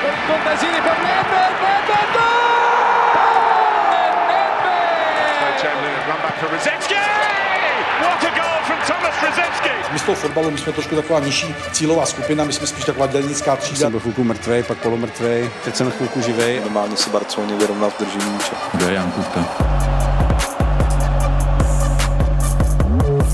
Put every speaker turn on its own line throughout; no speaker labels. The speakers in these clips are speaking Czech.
Contesini per Nedved, Nedved, Nedved! Run back for Rosecki! What a goal from Thomas Rosecki!
My z toho fotbalu, my jsme trošku taková nižší cílová skupina, my jsme spíš taková dělnická třída.
Jsem byl chvilku mrtvej, pak polomrtvej, teď jsem chvilku živej.
Normálně si Barceloně vyrovnal v držení míče.
Kdo je Jan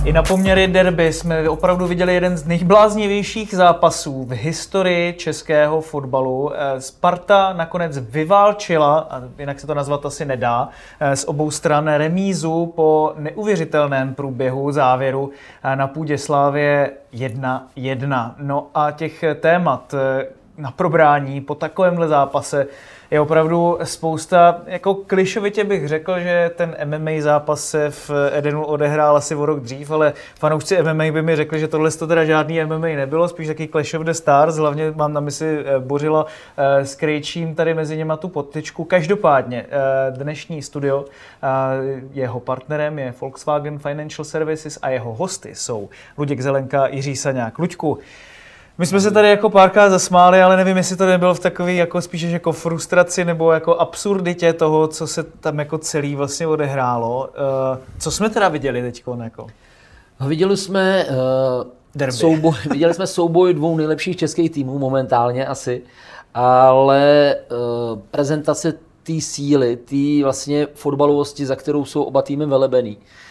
I na poměry derby jsme opravdu viděli jeden z nejbláznivějších zápasů v historii českého fotbalu. Eh, Sparta nakonec vyválčila, a jinak se to nazvat asi nedá, eh, z obou stran remízu po neuvěřitelném průběhu závěru eh, na půdě Slávě 1-1. No a těch témat na probrání po takovémhle zápase je opravdu spousta, jako klišovitě bych řekl, že ten MMA zápas se v Edenu odehrál asi o rok dřív, ale fanoušci MMA by mi řekli, že tohle to teda žádný MMA nebylo, spíš taky Clash of the Stars, hlavně mám na mysli eh, Bořila eh, s Krejčím tady mezi něma tu podtyčku. Každopádně eh, dnešní studio, jeho partnerem je Volkswagen Financial Services a jeho hosty jsou Luděk Zelenka, Jiří Saňák. Luďku, my jsme se tady jako párkrát zasmáli, ale nevím, jestli to nebylo v takový jako spíše jako frustraci nebo jako absurditě toho, co se tam jako celý vlastně odehrálo. Uh, co jsme teda viděli teď? Jako?
Viděli jsme uh, souboj, viděli jsme souboj dvou nejlepších českých týmů momentálně asi, ale uh, prezentace té síly, té vlastně fotbalovosti, za kterou jsou oba týmy velebený. Eh,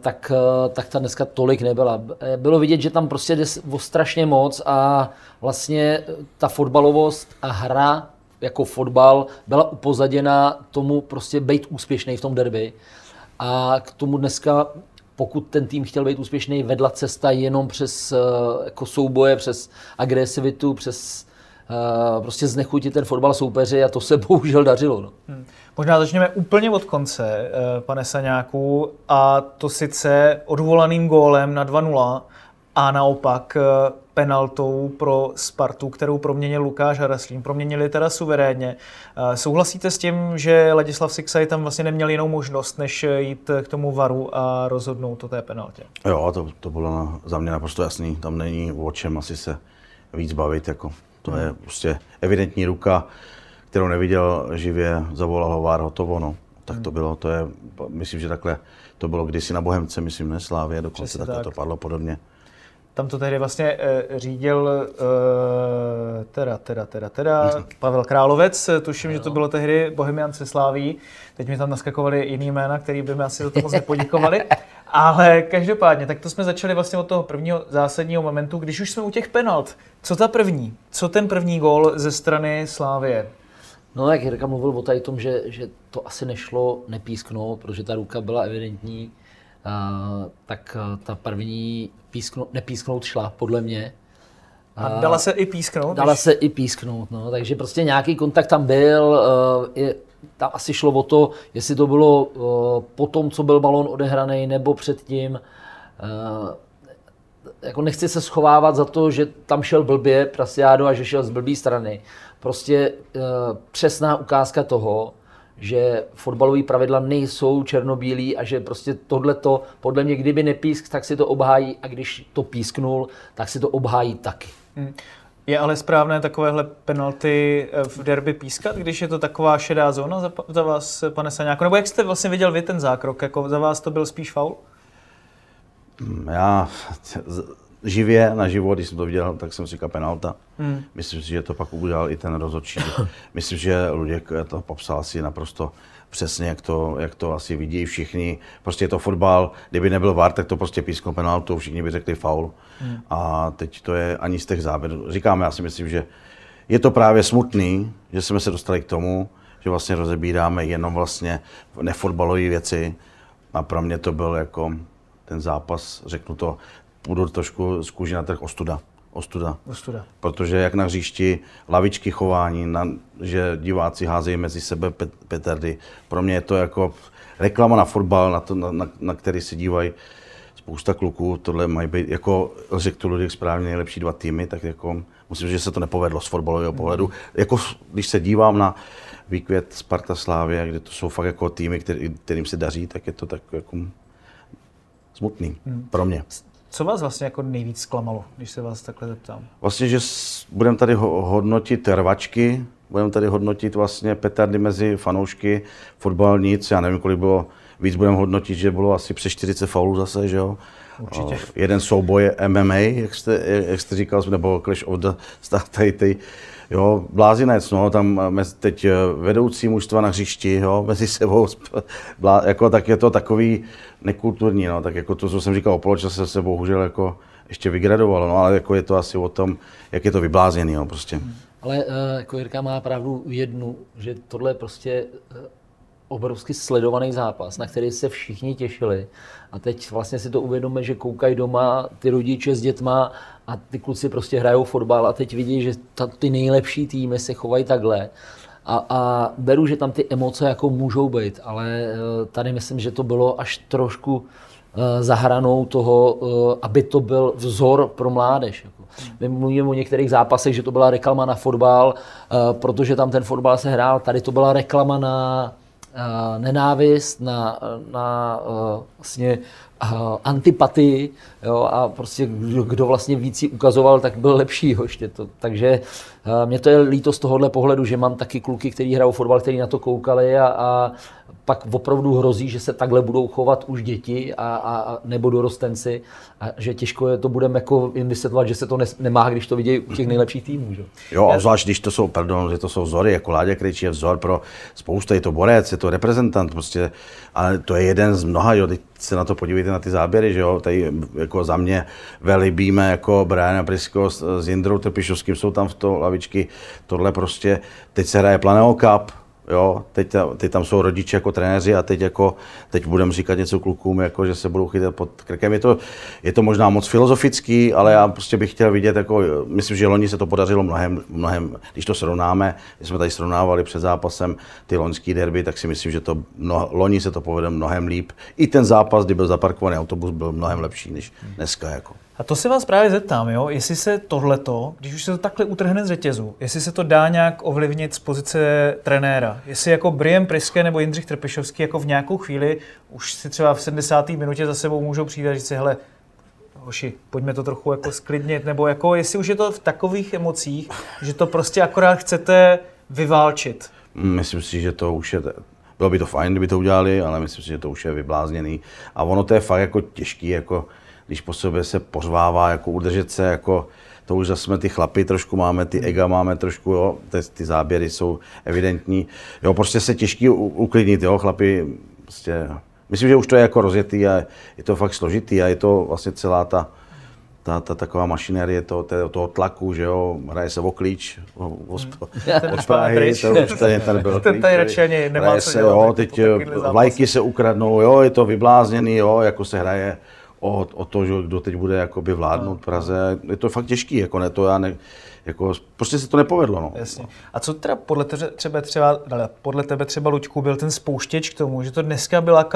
tak, eh, tak ta dneska tolik nebyla. Eh, bylo vidět, že tam prostě jde o strašně moc a vlastně ta fotbalovost a hra jako fotbal byla upozaděna tomu prostě být úspěšný v tom derby. A k tomu dneska, pokud ten tým chtěl být úspěšný, vedla cesta jenom přes jako souboje, přes agresivitu, přes prostě znechutit ten fotbal soupeři a to se bohužel dařilo. No. Hmm.
Možná začneme úplně od konce, eh, pane Saňáku, a to sice odvolaným gólem na 2-0 a naopak eh, penaltou pro Spartu, kterou proměnil Lukáš Haraslín. Proměnili teda suverénně. Eh, souhlasíte s tím, že Ladislav Siksaj tam vlastně neměl jinou možnost, než jít k tomu varu a rozhodnout o té penaltě?
Jo, to, to bylo na, za mě naprosto jasný. Tam není o čem asi se víc bavit. Jako. To je prostě evidentní ruka kterou neviděl živě, zavolal Hovár, hotovo, no. Tak to bylo, to je, myslím, že takhle to bylo kdysi na Bohemce, myslím, ne Slávě, dokonce takhle tak. to padlo podobně.
Tam to tehdy vlastně e, řídil e, teda, teda, teda, teda Pavel Královec, tuším, no. že to bylo tehdy Bohemian se Sláví. Teď mi tam naskakovali jiný jména, který by mi asi za to moc nepoděkovali. Ale každopádně, tak to jsme začali vlastně od toho prvního zásadního momentu, když už jsme u těch penalt. Co ta první? Co ten první gól ze strany Slávie?
No, jak Jirka mluvil o tady tom, že, že to asi nešlo nepísknout, protože ta ruka byla evidentní, uh, tak uh, ta první písknout, nepísknout šla, podle mě.
A dala se i písknout?
Dala se i písknout, no. Takže prostě nějaký kontakt tam byl. Uh, je, tam asi šlo o to, jestli to bylo uh, po tom, co byl balon odehraný, nebo předtím. Uh, jako nechci se schovávat za to, že tam šel blbě Prasiádo a že šel z blbý strany prostě uh, přesná ukázka toho, že fotbalové pravidla nejsou černobílí a že prostě tohleto, podle mě, kdyby nepísk, tak si to obhájí a když to písknul, tak si to obhájí taky. Hmm.
Je ale správné takovéhle penalty eh, v derby pískat, když je to taková šedá zóna za, za vás, pane Saňáko? Nebo jak jste vlastně viděl vy ten zákrok? Jako za vás to byl spíš faul?
Já živě, na živo, když jsem to viděl, tak jsem si říkal penalta. Hmm. Myslím si, že to pak udělal i ten rozhodčí. Myslím, že Luděk to popsal asi naprosto přesně, jak to, jak to asi vidí všichni. Prostě je to fotbal, kdyby nebyl VAR, tak to prostě písklo penaltu, všichni by řekli faul. Hmm. A teď to je ani z těch záběrů. Říkáme, já si myslím, že je to právě smutný, že jsme se dostali k tomu, že vlastně rozebíráme jenom vlastně nefotbalové věci. A pro mě to byl jako ten zápas, řeknu to, půjdu trošku z kůži na trh ostuda. Ostuda.
Ostuda.
Protože jak na hřišti, lavičky chování, na, že diváci házejí mezi sebe pet, petardy. Pro mě je to jako reklama na fotbal, na, to, na, na, na který se dívají spousta kluků. Tohle mají být, jako řekl tu Ludik správně, nejlepší dva týmy, tak jako musím říct, že se to nepovedlo z fotbalového pohledu. Jako když se dívám na výkvět Sparta Slávě, kde to jsou fakt jako týmy, který, kterým se daří, tak je to tak jako smutný hmm. pro mě.
Co vás vlastně jako nejvíc zklamalo, když se vás takhle zeptám?
Vlastně, že budeme tady ho- hodnotit rvačky, budeme tady hodnotit vlastně petardy mezi fanoušky, fotbal nic, já nevím, kolik bylo, víc budeme hodnotit, že bylo asi přes 40 faulů zase, že jo?
Určitě.
O, jeden souboj je MMA, jak jste, jak jste říkal, nebo Clash of the tady, jo, blázinec, no, tam teď vedoucí mužstva na hřišti, jo, mezi sebou, blá, jako tak je to takový nekulturní, no, tak jako to, co jsem říkal o poločase, se bohužel jako ještě vygradovalo, no, ale jako je to asi o tom, jak je to vyblázněný, no, prostě.
Ale uh, jako Jirka má pravdu jednu, že tohle je prostě obrovsky sledovaný zápas, na který se všichni těšili. A teď vlastně si to uvědomíme, že koukají doma ty rodiče s dětma a ty kluci prostě hrajou fotbal a teď vidí, že ta, ty nejlepší týmy se chovají takhle. A, a beru, že tam ty emoce jako můžou být, ale uh, tady myslím, že to bylo až trošku uh, za hranou toho, uh, aby to byl vzor pro mládež. Jako. My mluvíme o některých zápasech, že to byla reklama na fotbal, protože tam ten fotbal se hrál. Tady to byla reklama na nenávist, na, na vlastně antipatii jo, a prostě kdo, vlastně víc ukazoval, tak byl lepší ještě to. Takže mě to je líto z tohohle pohledu, že mám taky kluky, kteří hrajou fotbal, kteří na to koukali a, a pak opravdu hrozí, že se takhle budou chovat už děti a, a, nebo dorostenci a že těžko je to budeme jako jim vysvětlovat, že se to ne, nemá, když to vidějí u těch nejlepších týmů. Že?
Jo, a zvlášť když to jsou, pardon, že to jsou vzory, jako Láďa Krejčí je vzor pro spoustu, je to borec, je to reprezentant, prostě, ale to je jeden z mnoha, jo, teď se na to podívejte na ty záběry, že jo, tady jako za mě velibíme jako Brian Prisko s, s Jindrou Trpišovským, jsou tam v to lavičky, tohle prostě, teď se hraje Planeo Cup, Jo, teď, teď, tam jsou rodiče jako trenéři a teď, jako, teď budeme říkat něco klukům, jako, že se budou chytat pod krkem. Je to, je to možná moc filozofický, ale já prostě bych chtěl vidět, jako, myslím, že loni se to podařilo mnohem, mnohem když to srovnáme, když jsme tady srovnávali před zápasem ty loňský derby, tak si myslím, že to mnoho, loni se to povede mnohem líp. I ten zápas, kdy byl zaparkovaný autobus, byl mnohem lepší než dneska. Jako.
A to se vás právě zeptám, jo? jestli se tohleto, když už se to takhle utrhne z řetězu, jestli se to dá nějak ovlivnit z pozice trenéra. Jestli jako Brian Priske nebo Jindřich Trpišovský jako v nějakou chvíli už si třeba v 70. minutě za sebou můžou přijít a říct si, hele, hoši, pojďme to trochu jako sklidnit, nebo jako jestli už je to v takových emocích, že to prostě akorát chcete vyválčit.
Myslím si, že to už je, bylo by to fajn, kdyby to udělali, ale myslím si, že to už je vyblázněný. A ono to je fakt jako těžký, jako když po sobě se pořvává, jako udržet se, jako to už zase jsme ty chlapy trošku máme, ty ega máme trošku, jo, ty, ty záběry jsou evidentní. Jo, prostě se těžký uklidnit, jo, chlapi, prostě, myslím, že už to je jako rozjetý a je to fakt složitý a je to vlastně celá ta, ta, ta taková mašinérie toho, toho, toho tlaku, že jo, hraje se o klíč, o, o, od Prahy, to už tady, tady byl
Ten tady radši ani nemá
se, jo, teď vlajky se ukradnou, jo, je to vyblázněný, jo, jako se hraje o, o to, že kdo teď bude jakoby vládnout Praze. Je to fakt těžký, jako ne, to já ne, jako, prostě se to nepovedlo. No.
Jasně. A co teda podle tebe třeba, třeba, podle tebe třeba, Luďku, byl ten spouštěč k tomu, že to dneska byla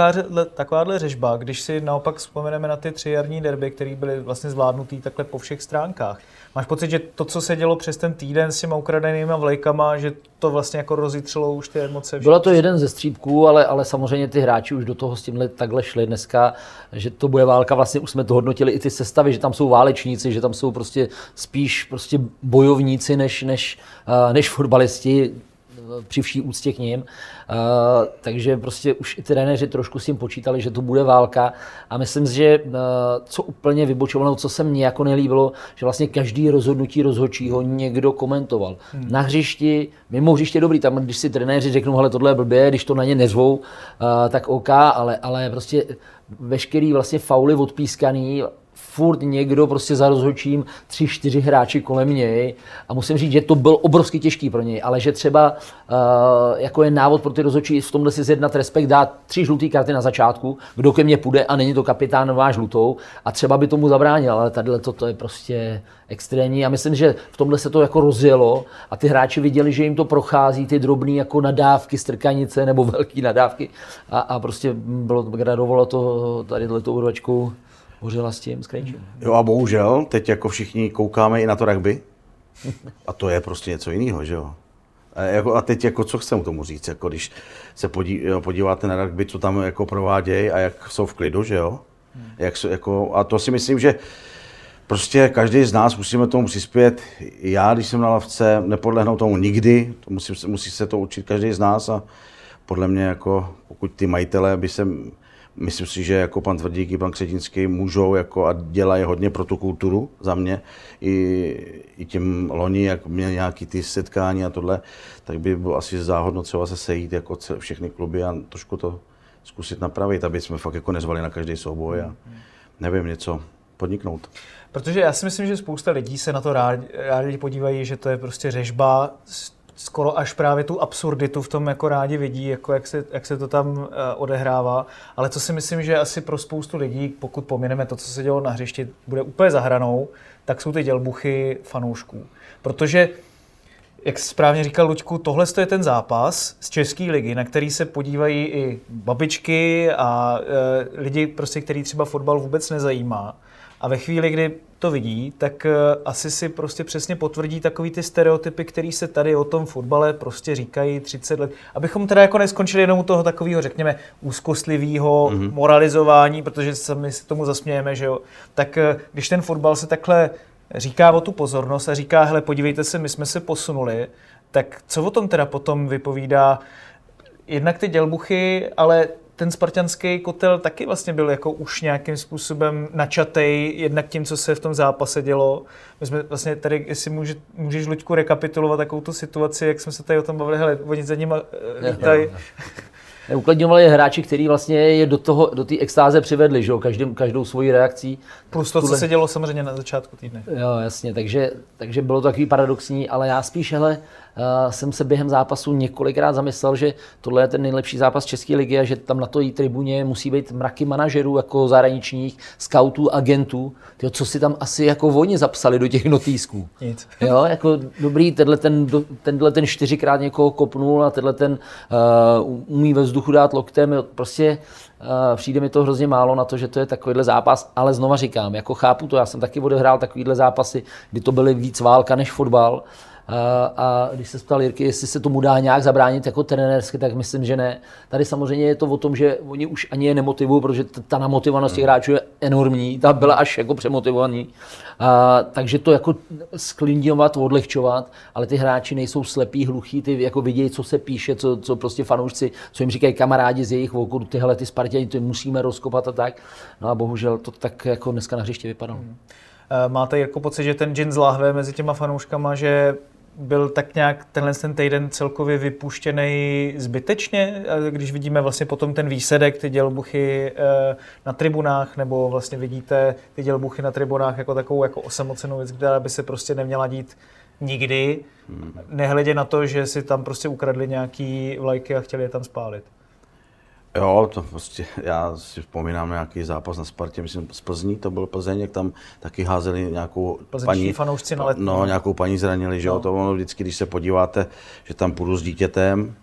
takováhle řežba, když si naopak vzpomeneme na ty tři jarní derby, které byly vlastně zvládnutý takhle po všech stránkách. Máš pocit, že to, co se dělo přes ten týden s těma ukradenými vlajkama, že to vlastně jako rozjitřilo už ty emoce?
Bylo to jeden ze střípků, ale, ale samozřejmě ty hráči už do toho s tímhle takhle šli dneska, že to bude válka, vlastně už jsme to hodnotili i ty sestavy, že tam jsou válečníci, že tam jsou prostě spíš prostě bojovníci než, než, než fotbalisti, při vší úctě k ním. Uh, takže prostě už i ty trenéři trošku s tím počítali, že to bude válka. A myslím si, že uh, co úplně vybočovalo, co se mně jako nelíbilo, že vlastně každý rozhodnutí rozhodčího někdo komentoval. Hmm. Na hřišti, mimo hřiště dobrý, tam když si trenéři řeknou, hele, tohle je blbě, když to na ně nezvou, uh, tak OK, ale, ale prostě veškerý vlastně fauly odpískaný furt někdo prostě za rozhodčím, tři, čtyři hráči kolem něj. A musím říct, že to byl obrovský těžký pro něj, ale že třeba uh, jako je návod pro ty rozhodčí v tomhle si zjednat respekt, dát tři žluté karty na začátku, kdo ke mně půjde a není to kapitán nová žlutou a třeba by tomu zabránil, ale tady to, to je prostě extrémní. A myslím, že v tomhle se to jako rozjelo a ty hráči viděli, že jim to prochází, ty drobné jako nadávky, strkanice nebo velké nadávky. A, a prostě bylo, gradovalo to tady tou urvačkou hořela s tím, s
Jo a bohužel, teď jako všichni koukáme i na to rugby a to je prostě něco jiného, že jo. A, jako, teď jako co chcem k tomu říct, jako když se podí, podíváte na rugby, co tam jako provádějí a jak jsou v klidu, že jo. Jak jsou, jako, a to si myslím, že prostě každý z nás musíme tomu přispět. Já, když jsem na lavce, nepodlehnu tomu nikdy, to musí, musí se to učit každý z nás a podle mě, jako, pokud ty majitelé by se, myslím si, že jako pan Tvrdík i pan Křetínský můžou jako a dělají hodně pro tu kulturu za mě. I, i těm loni, jak měli nějaký ty setkání a tohle, tak by bylo asi záhodno třeba se sejít jako všechny kluby a trošku to zkusit napravit, aby jsme fakt jako nezvali na každý souboj a nevím, něco podniknout.
Protože já si myslím, že spousta lidí se na to rádi, rádi podívají, že to je prostě řežba, skoro až právě tu absurditu v tom jako rádi vidí, jako jak se, jak se to tam uh, odehrává. Ale co si myslím, že asi pro spoustu lidí, pokud pomineme to, co se dělo na hřišti, bude úplně zahranou, tak jsou ty dělbuchy fanoušků. Protože jak správně říkal Luďku, tohle je ten zápas z České ligy, na který se podívají i babičky a e, lidi, prostě, který třeba fotbal vůbec nezajímá. A ve chvíli, kdy to vidí, tak eh, asi si prostě přesně potvrdí takový ty stereotypy, které se tady o tom fotbale prostě říkají 30 let. Abychom teda jako neskončili jenom u toho takového, řekněme, úzkostlivého mm-hmm. moralizování, protože se my si tomu zasmějeme, že jo. Tak eh, když ten fotbal se takhle říká o tu pozornost a říká, hele, podívejte se, my jsme se posunuli, tak co o tom teda potom vypovídá jednak ty dělbuchy, ale ten spartianský kotel taky vlastně byl jako už nějakým způsobem načatej, jednak tím, co se v tom zápase dělo. My jsme vlastně tady, jestli může, můžeš, Luďku, rekapitulovat takovou tu situaci, jak jsme se tady o tom bavili, hele, oni za nimi lítají.
Uklidňovali hráči, kteří vlastně je do toho, do té extáze přivedli, že jo, každou svoji reakcí.
Plus to, Tuhle... co se dělo samozřejmě na začátku týdne.
Jo, jasně, takže, takže bylo to takový paradoxní, ale já spíš, hele, uh, jsem se během zápasu několikrát zamyslel, že tohle je ten nejlepší zápas České ligy a že tam na to tribuně musí být mraky manažerů jako zahraničních, scoutů, agentů. Tyjo, co si tam asi jako oni zapsali do těch notýsků.
Nic.
Jo, jako dobrý, tenhle ten, tenhle ten čtyřikrát někoho kopnul a tenhle ten uh, umí ve vzduchu dát loktem. Prostě uh, přijde mi to hrozně málo na to, že to je takovýhle zápas, ale znova říkám, jako chápu to, já jsem taky odehrál takovýhle zápasy, kdy to byly víc válka než fotbal, a když se ptal Jirky, jestli se tomu dá nějak zabránit jako trenérsky, tak myslím, že ne. Tady samozřejmě je to o tom, že oni už ani je nemotivují, protože ta namotivovanost těch hráčů je enormní, ta byla až jako přemotivovaný. A, takže to jako sklidňovat, odlehčovat, ale ty hráči nejsou slepí, hluchí, ty jako vidějí, co se píše, co, co prostě fanoušci, co jim říkají kamarádi z jejich okolí, tyhle ty Spartěni, ty musíme rozkopat a tak. No a bohužel to tak jako dneska na hřiště vypadalo. Hmm.
Máte jako pocit, že ten džin z láhve mezi těma fanouškama, že byl tak nějak tenhle ten týden celkově vypuštěný zbytečně, když vidíme vlastně potom ten výsledek, ty dělbuchy eh, na tribunách, nebo vlastně vidíte ty dělbuchy na tribunách jako takovou jako osamocenou věc, která by se prostě neměla dít nikdy, hmm. nehledě na to, že si tam prostě ukradli nějaký vlajky a chtěli je tam spálit.
Jo, to prostě, já si vzpomínám na nějaký zápas na Spartě, myslím z Plzní, to byl Plzeň, jak tam taky házeli nějakou
Plzeňští
paní,
fanoušci na letní.
No, nějakou paní zranili, že jo, no. to ono vždycky, když se podíváte, že tam půjdu s dítětem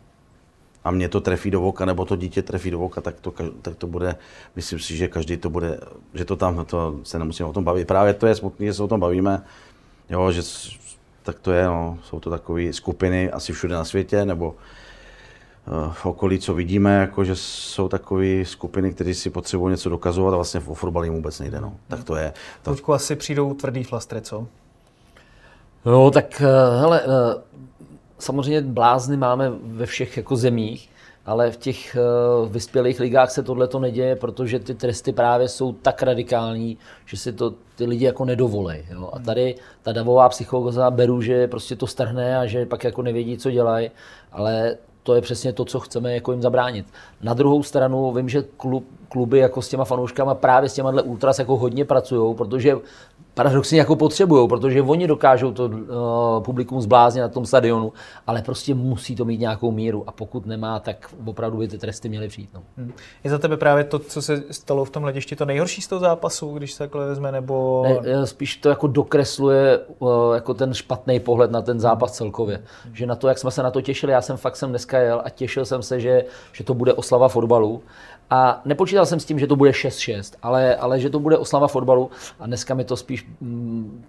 a mě to trefí do voka, nebo to dítě trefí do voka, tak to, tak to bude, myslím si, že každý to bude, že to tam, to se nemusíme o tom bavit. Právě to je smutné, že se o tom bavíme, jo, že tak to je, no, jsou to takové skupiny asi všude na světě, nebo v okolí, co vidíme, jako že jsou takové skupiny, které si potřebují něco dokazovat a vlastně o fotbal jim vůbec nejde. No. Tak to je.
To... Luďku, asi přijdou tvrdý flastry, co?
No, tak eh, hele, eh, samozřejmě blázny máme ve všech jako zemích, ale v těch uh, vyspělých ligách se tohle to neděje, protože ty tresty právě jsou tak radikální, že si to ty lidi jako nedovolí. Jo? A tady ta davová psychologa beru, že prostě to strhne a že pak jako nevědí, co dělají, ale to je přesně to, co chceme jako jim zabránit. Na druhou stranu vím, že klub, kluby jako s těma fanouškama právě s těma ultras jako hodně pracují, protože paradoxně jako potřebují, protože oni dokážou to uh, publikum zbláznit na tom stadionu, ale prostě musí to mít nějakou míru a pokud nemá, tak opravdu by ty tresty měly přijít. No. Hmm.
Je za tebe právě to, co se stalo v tom hledišti, to nejhorší z toho zápasu, když se takhle vezme, nebo...
Ne, spíš to jako dokresluje uh, jako ten špatný pohled na ten zápas celkově. Hmm. Že na to, jak jsme se na to těšili, já jsem fakt jsem dneska jel a těšil jsem se, že, že to bude oslava fotbalu a nepočítal jsem s tím, že to bude 6-6, ale, ale že to bude oslava fotbalu. A dneska mi to spíš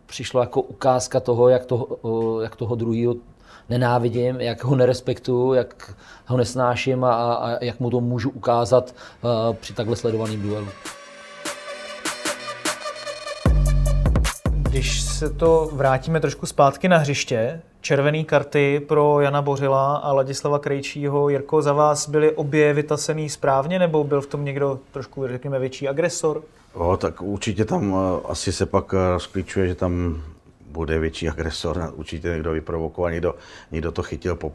přišlo jako ukázka toho, jak, to, jak toho druhého nenávidím, jak ho nerespektuju, jak ho nesnáším a, a jak mu to můžu ukázat uh, při takhle sledovaném duelu.
Když se to vrátíme trošku zpátky na hřiště, červené karty pro Jana Bořila a Ladislava Krejčího. Jirko, za vás byly obě vytasený správně, nebo byl v tom někdo trošku, řekněme, větší agresor?
O, tak určitě tam uh, asi se pak uh, rozklíčuje, že tam bude větší agresor, určitě někdo vyprovokoval, někdo, někdo to chytil po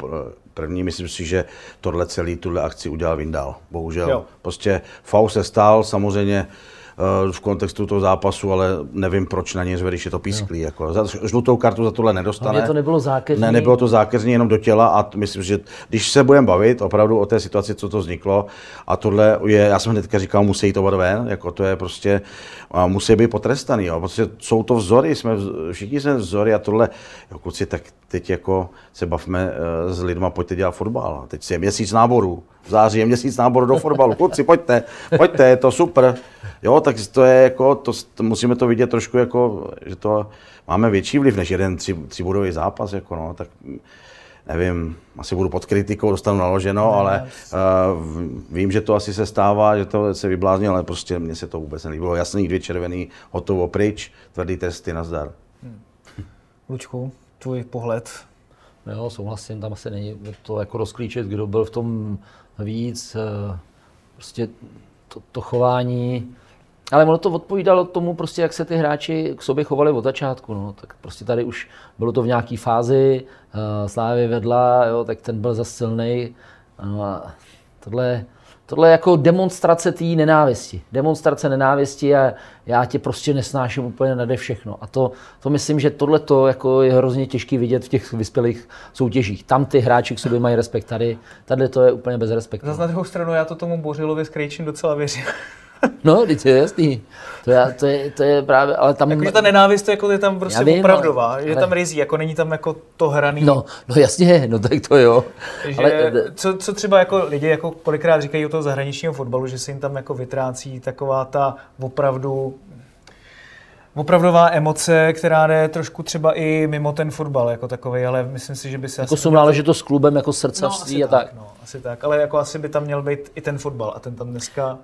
první. Myslím si, že tohle celý, tuhle akci udělal Vindal. Bohužel. Jo. Prostě faul se stál, samozřejmě v kontextu toho zápasu, ale nevím, proč na něj zvede, když je to písklý. No. Jako. Za žlutou kartu za tohle nedostane.
Ale to nebylo zákeřní.
Ne, nebylo to zákeřní jenom do těla a myslím, že když se budeme bavit opravdu o té situaci, co to vzniklo, a tohle je, já jsem hnedka říkal, musí jít to ven, jako to je prostě, musí být potrestaný, jo, protože jsou to vzory, jsme, všichni jsme vzory a tohle, jo, kluci, tak teď jako se bavme uh, s lidma, pojďte dělat fotbal. Teď je měsíc náboru, v září je měsíc náboru do fotbalu. Kluci, pojďte, pojďte, je to super. Jo, tak to je jako, to, to, musíme to vidět trošku jako, že to máme větší vliv než jeden tři, třibudový zápas, jako no, tak nevím, asi budu pod kritikou, dostanu naloženo, ne, ale uh, vím, že to asi se stává, že to se vyblázní, ale prostě mně se to vůbec nelíbilo. Jasný, dvě červený, hotovo pryč, tvrdý testy, nazdar. Hmm.
Lučku, tvůj pohled?
Jo, souhlasím, tam asi není to jako rozklíčit, kdo byl v tom víc, eh, prostě to, to chování, ale ono to odpovídalo tomu, prostě, jak se ty hráči k sobě chovali od začátku. No. Tak prostě tady už bylo to v nějaké fázi, uh, Slávy vedla, jo, tak ten byl zase silný. No a tohle, tohle je jako demonstrace té nenávisti. Demonstrace nenávisti a já tě prostě nesnáším úplně nade všechno. A to, to myslím, že tohle to jako je hrozně těžké vidět v těch vyspělých soutěžích. Tam ty hráči k sobě mají respekt, tady, tady to je úplně bez respektu.
Zase na druhou stranu já to tomu Bořilovi s Krejčím docela věřím.
No, teď je jasný. To je, to je, to je právě, ale tam...
Jako, ta nenávist jako je tam prostě vím, opravdová, ale, je tam rizí, jako není tam jako to hraný.
No, no jasně, no tak to jo.
Že, ale, co, co, třeba jako lidi jako kolikrát říkají o toho zahraničního fotbalu, že se jim tam jako vytrácí taková ta opravdu opravdová emoce, která jde trošku třeba i mimo ten fotbal jako takový, ale myslím si, že by se
jako asi... Jako že to s klubem jako srdcařství no, a tak. tak.
No, asi tak, ale jako asi by tam měl být i ten fotbal a ten tam dneska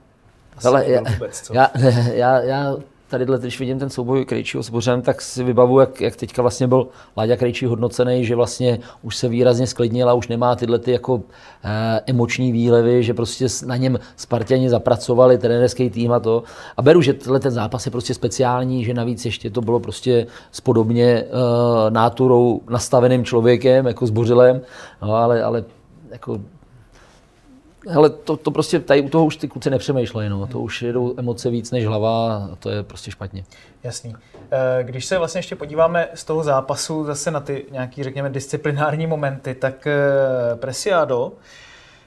ale já, vůbec, já, já, já tady, když vidím ten souboj Krejčího s Bořem, tak si vybavu, jak, jak teďka vlastně byl Láďa Krejčí hodnocený, že vlastně už se výrazně sklidnil a už nemá tyhle ty jako eh, emoční výlevy, že prostě na něm Spartěni zapracovali, trenérský tým a to. A beru, že tenhle ten zápas je prostě speciální, že navíc ještě to bylo prostě s podobně eh, náturou nastaveným člověkem, jako s Bořilem, no, ale, ale jako Hele, to, to prostě tady u toho už ty kluci nepřemýšlejí, no. to už jedou emoce víc než hlava a to je prostě špatně.
Jasný. Eh, když se vlastně ještě podíváme z toho zápasu zase na ty nějaký, řekněme, disciplinární momenty, tak eh, Presiado,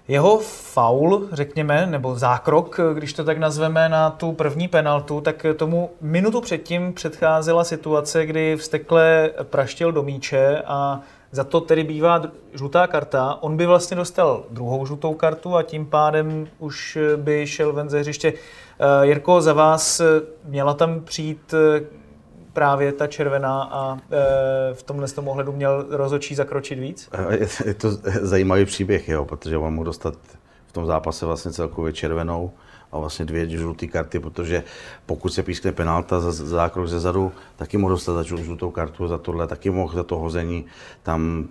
jeho faul, řekněme, nebo zákrok, když to tak nazveme, na tu první penaltu, tak tomu minutu předtím předcházela situace, kdy vstekle praštil do míče a za to tedy bývá žlutá karta. On by vlastně dostal druhou žlutou kartu a tím pádem už by šel ven ze hřiště. Eh, Jirko, za vás eh, měla tam přijít eh, právě ta červená a v tomhle tom ohledu měl rozočí zakročit víc?
Je to zajímavý příběh, jo, protože on mohl dostat v tom zápase vlastně celkově červenou a vlastně dvě žluté karty, protože pokud se pískne penálta za, za zákrok ze zadu, taky mohl dostat za žlutou kartu za tohle, taky mohl za to hození tam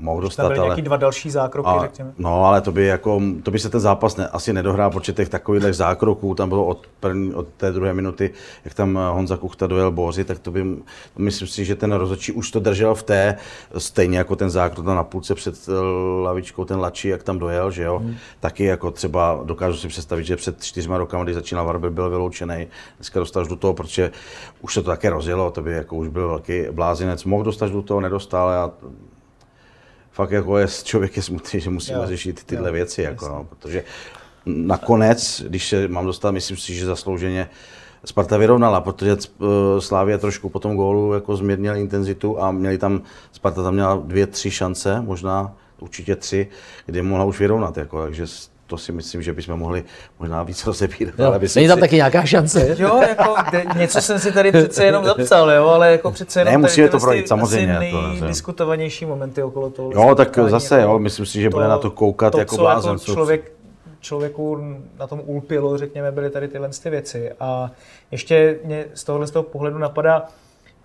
mohl dostat,
Tam byly
ale...
nějaký dva další zákroky,
A,
řekněme.
no, ale to by, jako, to by se ten zápas ne, asi nedohrál, protože těch takových zákroků tam bylo od, první, od té druhé minuty, jak tam eh, Honza Kuchta dojel Boři, tak to by, myslím si, že ten rozhodčí už to držel v té, stejně jako ten zákrok na půlce před eh, lavičkou, ten Lači, jak tam dojel, že jo. Hmm. Taky jako třeba dokážu si představit, že před čtyřma rokama, když začínal Varby, byl vyloučený, dneska dostal do toho, protože už se to také rozjelo, to by jako už byl velký blázinec, mohl dostat do toho, nedostal, a fakt jako je, člověk je smutný, že musíme jo, řešit tyhle jo, věci, jako, no, protože nakonec, když se mám dostat, myslím si, že zaslouženě Sparta vyrovnala, protože Slávě trošku po tom gólu jako zmírnil intenzitu a měli tam, Sparta tam měla dvě, tři šance, možná určitě tři, kdy mohla už vyrovnat, jako, takže to si myslím, že bychom mohli možná víc rozebírat.
Jo, ale není tam si... taky nějaká šance?
Jo, jako něco jsem si tady přece jenom zapsal, jo, ale jako přece jenom
ne, musíme to projít, samozřejmě.
Asi nejdiskutovanější momenty okolo toho.
Jo, tak zase, jo, myslím si, že to, bude na to koukat
to,
jako blázen.
Jako člověk, člověku na tom úlpilo, řekněme, byly tady tyhle ty věci. A ještě mě z tohohle z toho pohledu napadá,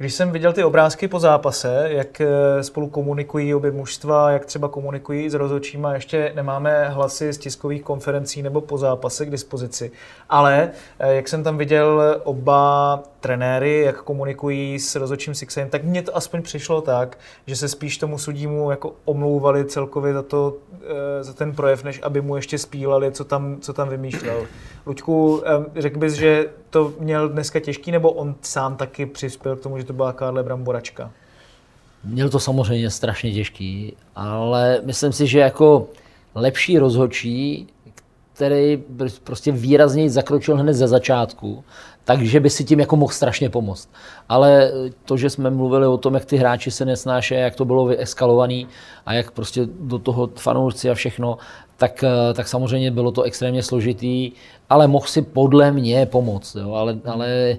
když jsem viděl ty obrázky po zápase, jak eh, spolu komunikují obě mužstva, jak třeba komunikují s rozhodčíma, ještě nemáme hlasy z tiskových konferencí nebo po zápase k dispozici. Ale eh, jak jsem tam viděl oba trenéry, jak komunikují s rozhodčím Sixem, tak mně to aspoň přišlo tak, že se spíš tomu sudímu jako omlouvali celkově za, to, eh, za ten projev, než aby mu ještě spílali, co tam, co tam vymýšlel. Luďku, řekl bys, že to měl dneska těžký, nebo on sám taky přispěl k tomu, že to byla Karle Bramboračka?
Měl to samozřejmě strašně těžký, ale myslím si, že jako lepší rozhodčí, který prostě výrazněji zakročil hned ze začátku, takže by si tím jako mohl strašně pomoct. Ale to, že jsme mluvili o tom, jak ty hráči se nesnáší, jak to bylo vyeskalovaný a jak prostě do toho fanoušci a všechno, tak, eh, tak samozřejmě bylo to extrémně složitý, ale mohl si podle mě pomoct. Jo? Ale, ale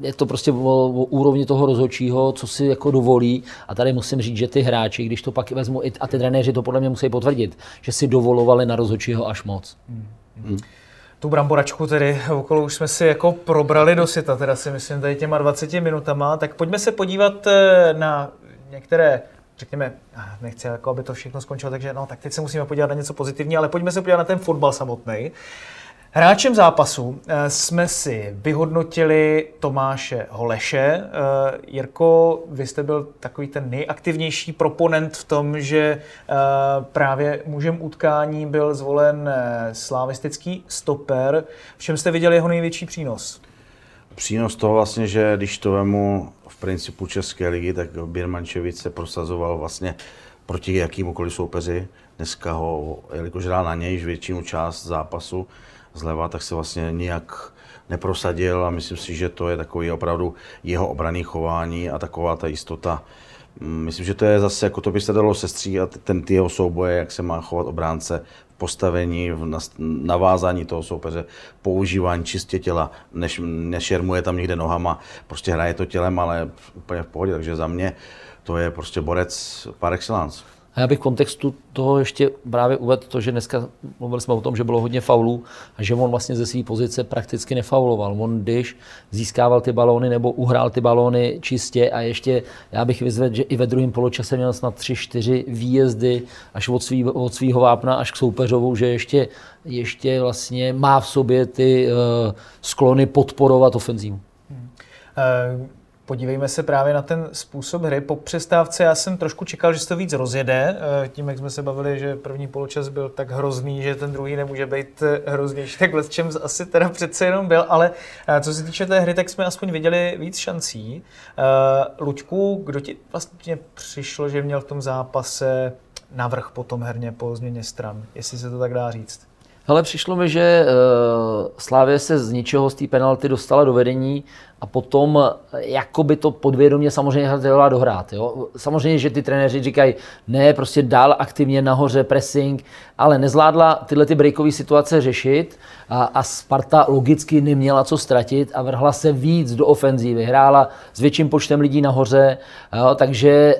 je to prostě o, o úrovni toho rozhodčího, co si jako dovolí. A tady musím říct, že ty hráči, když to pak vezmu, a ty trenéři to podle mě musí potvrdit, že si dovolovali na rozhodčího až moc. Hmm.
Hmm. Tu bramboračku tedy okolo už jsme si jako probrali do sita, teda si myslím tady těma 20 minutama, tak pojďme se podívat eh, na některé řekněme, nechci, jako aby to všechno skončilo, takže no, tak teď se musíme podívat na něco pozitivního, ale pojďme se podívat na ten fotbal samotný. Hráčem zápasu eh, jsme si vyhodnotili Tomáše Holeše. Eh, Jirko, vy jste byl takový ten nejaktivnější proponent v tom, že eh, právě mužem utkání byl zvolen slavistický stoper. V čem jste viděli jeho největší přínos?
Přínos toho vlastně, že když to vemu principu České ligy, tak Birmančevic se prosazoval vlastně proti jakýmukoliv soupeři. Dneska ho, jelikož hrál na něj většinu část zápasu zleva, tak se vlastně nijak neprosadil a myslím si, že to je takový opravdu jeho obraný chování a taková ta jistota. Myslím, že to je zase, jako to by se dalo sestříhat, ten ty jeho souboje, jak se má chovat obránce postavení, v navázání toho soupeře, používání čistě těla, než nešermuje tam někde nohama, prostě hraje to tělem, ale úplně v pohodě, takže za mě to je prostě borec par excellence.
A já bych v kontextu toho ještě právě uvedl to, že dneska mluvili jsme o tom, že bylo hodně faulů a že on vlastně ze své pozice prakticky nefauloval. On když získával ty balóny nebo uhrál ty balóny čistě a ještě já bych vyzvedl, že i ve druhém poločase měl snad 3-4 výjezdy až od, svý, od svýho vápna až k soupeřovu, že ještě, ještě vlastně má v sobě ty uh, sklony podporovat ofenzívu. Hmm.
Uh, Podívejme se právě na ten způsob hry. Po přestávce já jsem trošku čekal, že se to víc rozjede. Eh, tím, jak jsme se bavili, že první poločas byl tak hrozný, že ten druhý nemůže být eh, hroznější, tak v čem asi teda přece jenom byl. Ale eh, co se týče té hry, tak jsme aspoň viděli víc šancí. Luďku, kdo ti vlastně přišlo, že měl v tom zápase navrh potom herně po změně stran, jestli se to tak dá říct?
Hele, přišlo mi, že uh, Slávě se z ničeho z té penalty dostala do vedení a potom jako by to podvědomě samozřejmě chtěla dohrát. Jo? Samozřejmě, že ty trenéři říkají, ne, prostě dál aktivně nahoře pressing, ale nezvládla tyhle ty breakové situace řešit a, a Sparta logicky neměla co ztratit a vrhla se víc do ofenzívy. Hrála s větším počtem lidí nahoře, jo? takže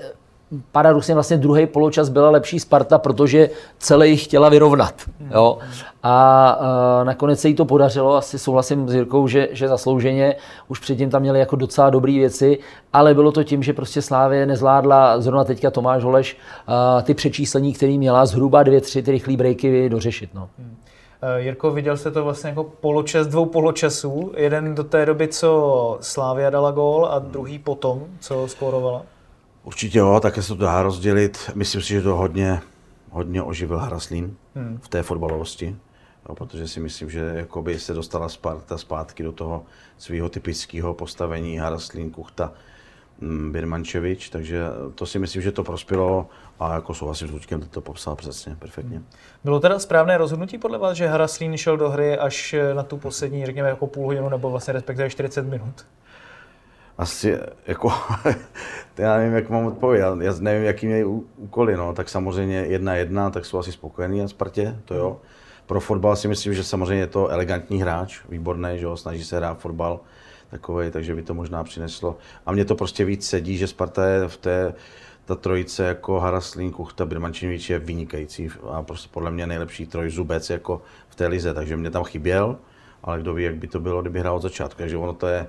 paradoxně vlastně druhý poločas byla lepší Sparta, protože celé chtěla vyrovnat. Jo? A uh, nakonec se jí to podařilo, asi souhlasím s Jirkou, že, že zaslouženě, už předtím tam měli jako docela dobré věci, ale bylo to tím, že prostě Slávě nezvládla, zrovna teďka Tomáš Holeš, uh, ty přečíslení, který měla zhruba dvě, tři ty rychlé breaky dořešit. No. Hmm.
Jirko, viděl jste to vlastně jako poločas dvou poločasů. Jeden do té doby, co Slávia dala gól a druhý potom, co skórovala?
Určitě jo, také se to dá rozdělit. Myslím si, že to hodně, hodně oživil Haraslín hmm. v té fotbalovosti. Jo, protože si myslím, že jakoby se dostala Sparta zpátky do toho svého typického postavení Haraslín, Kuchta, mm, Birmančevič, takže to si myslím, že to prospělo a jako souhlasím s Luďkem, to popsal přesně, perfektně. Hmm.
Bylo teda správné rozhodnutí podle vás, že Haraslín šel do hry až na tu poslední, řekněme, jako půl hodinu nebo vlastně respektive 40 minut?
Asi jako, já nevím, jak mám odpovědět, já nevím, jaký měli úkoly, no, tak samozřejmě jedna jedna, tak jsou asi spokojení na Spartě, to jo. Pro fotbal si myslím, že samozřejmě je to elegantní hráč, výborný, že jo, snaží se hrát fotbal takový, takže by to možná přineslo. A mně to prostě víc sedí, že Sparta je v té, ta trojice jako Haraslín, Kuchta, Birmančinovič je vynikající a prostě podle mě nejlepší trojzubec jako v té lize, takže mě tam chyběl, ale kdo ví, jak by to bylo, kdyby hrál od začátku, takže ono to je,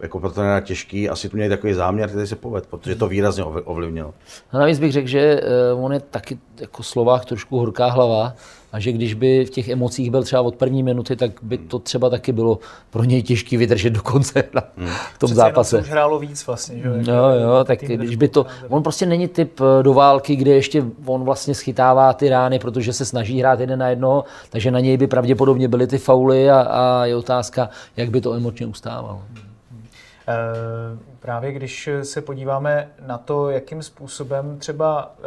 jako pro trenéra těžký. Asi tu měli takový záměr, který se poved, protože to výrazně ovlivnil.
A navíc bych řekl, že uh, on je taky jako Slovák trošku horká hlava a že když by v těch emocích byl třeba od první minuty, tak by to třeba taky bylo pro něj těžké vydržet do konce na hmm. v tom
Přece
zápase.
už hrálo víc vlastně, že?
Jo, jo, tak když by to, on prostě není typ eh, do války, kde ještě on vlastně schytává ty rány, protože se snaží hrát jeden na jedno, takže na něj by pravděpodobně byly ty fauly a, a je otázka, jak by to emočně ustával.
Eh, právě když se podíváme na to, jakým způsobem třeba eh,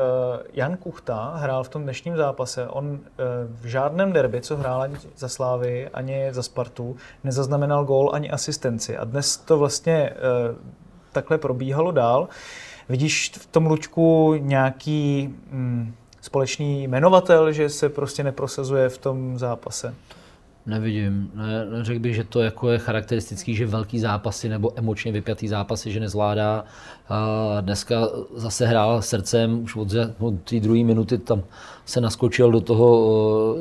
Jan Kuchta hrál v tom dnešním zápase, on eh, v žádném derby, co hrál ani za Slávy, ani za Spartu, nezaznamenal gól ani asistenci. A dnes to vlastně takhle probíhalo dál. Vidíš v tom Lučku nějaký hm, společný jmenovatel, že se prostě neprosazuje v tom zápase?
Nevidím. Ne, neřekl bych, že to jako je charakteristický, že velký zápasy nebo emočně vypjatý zápasy, že nezvládá. A dneska zase hrál srdcem, už od, od té druhé minuty tam se naskočil do toho,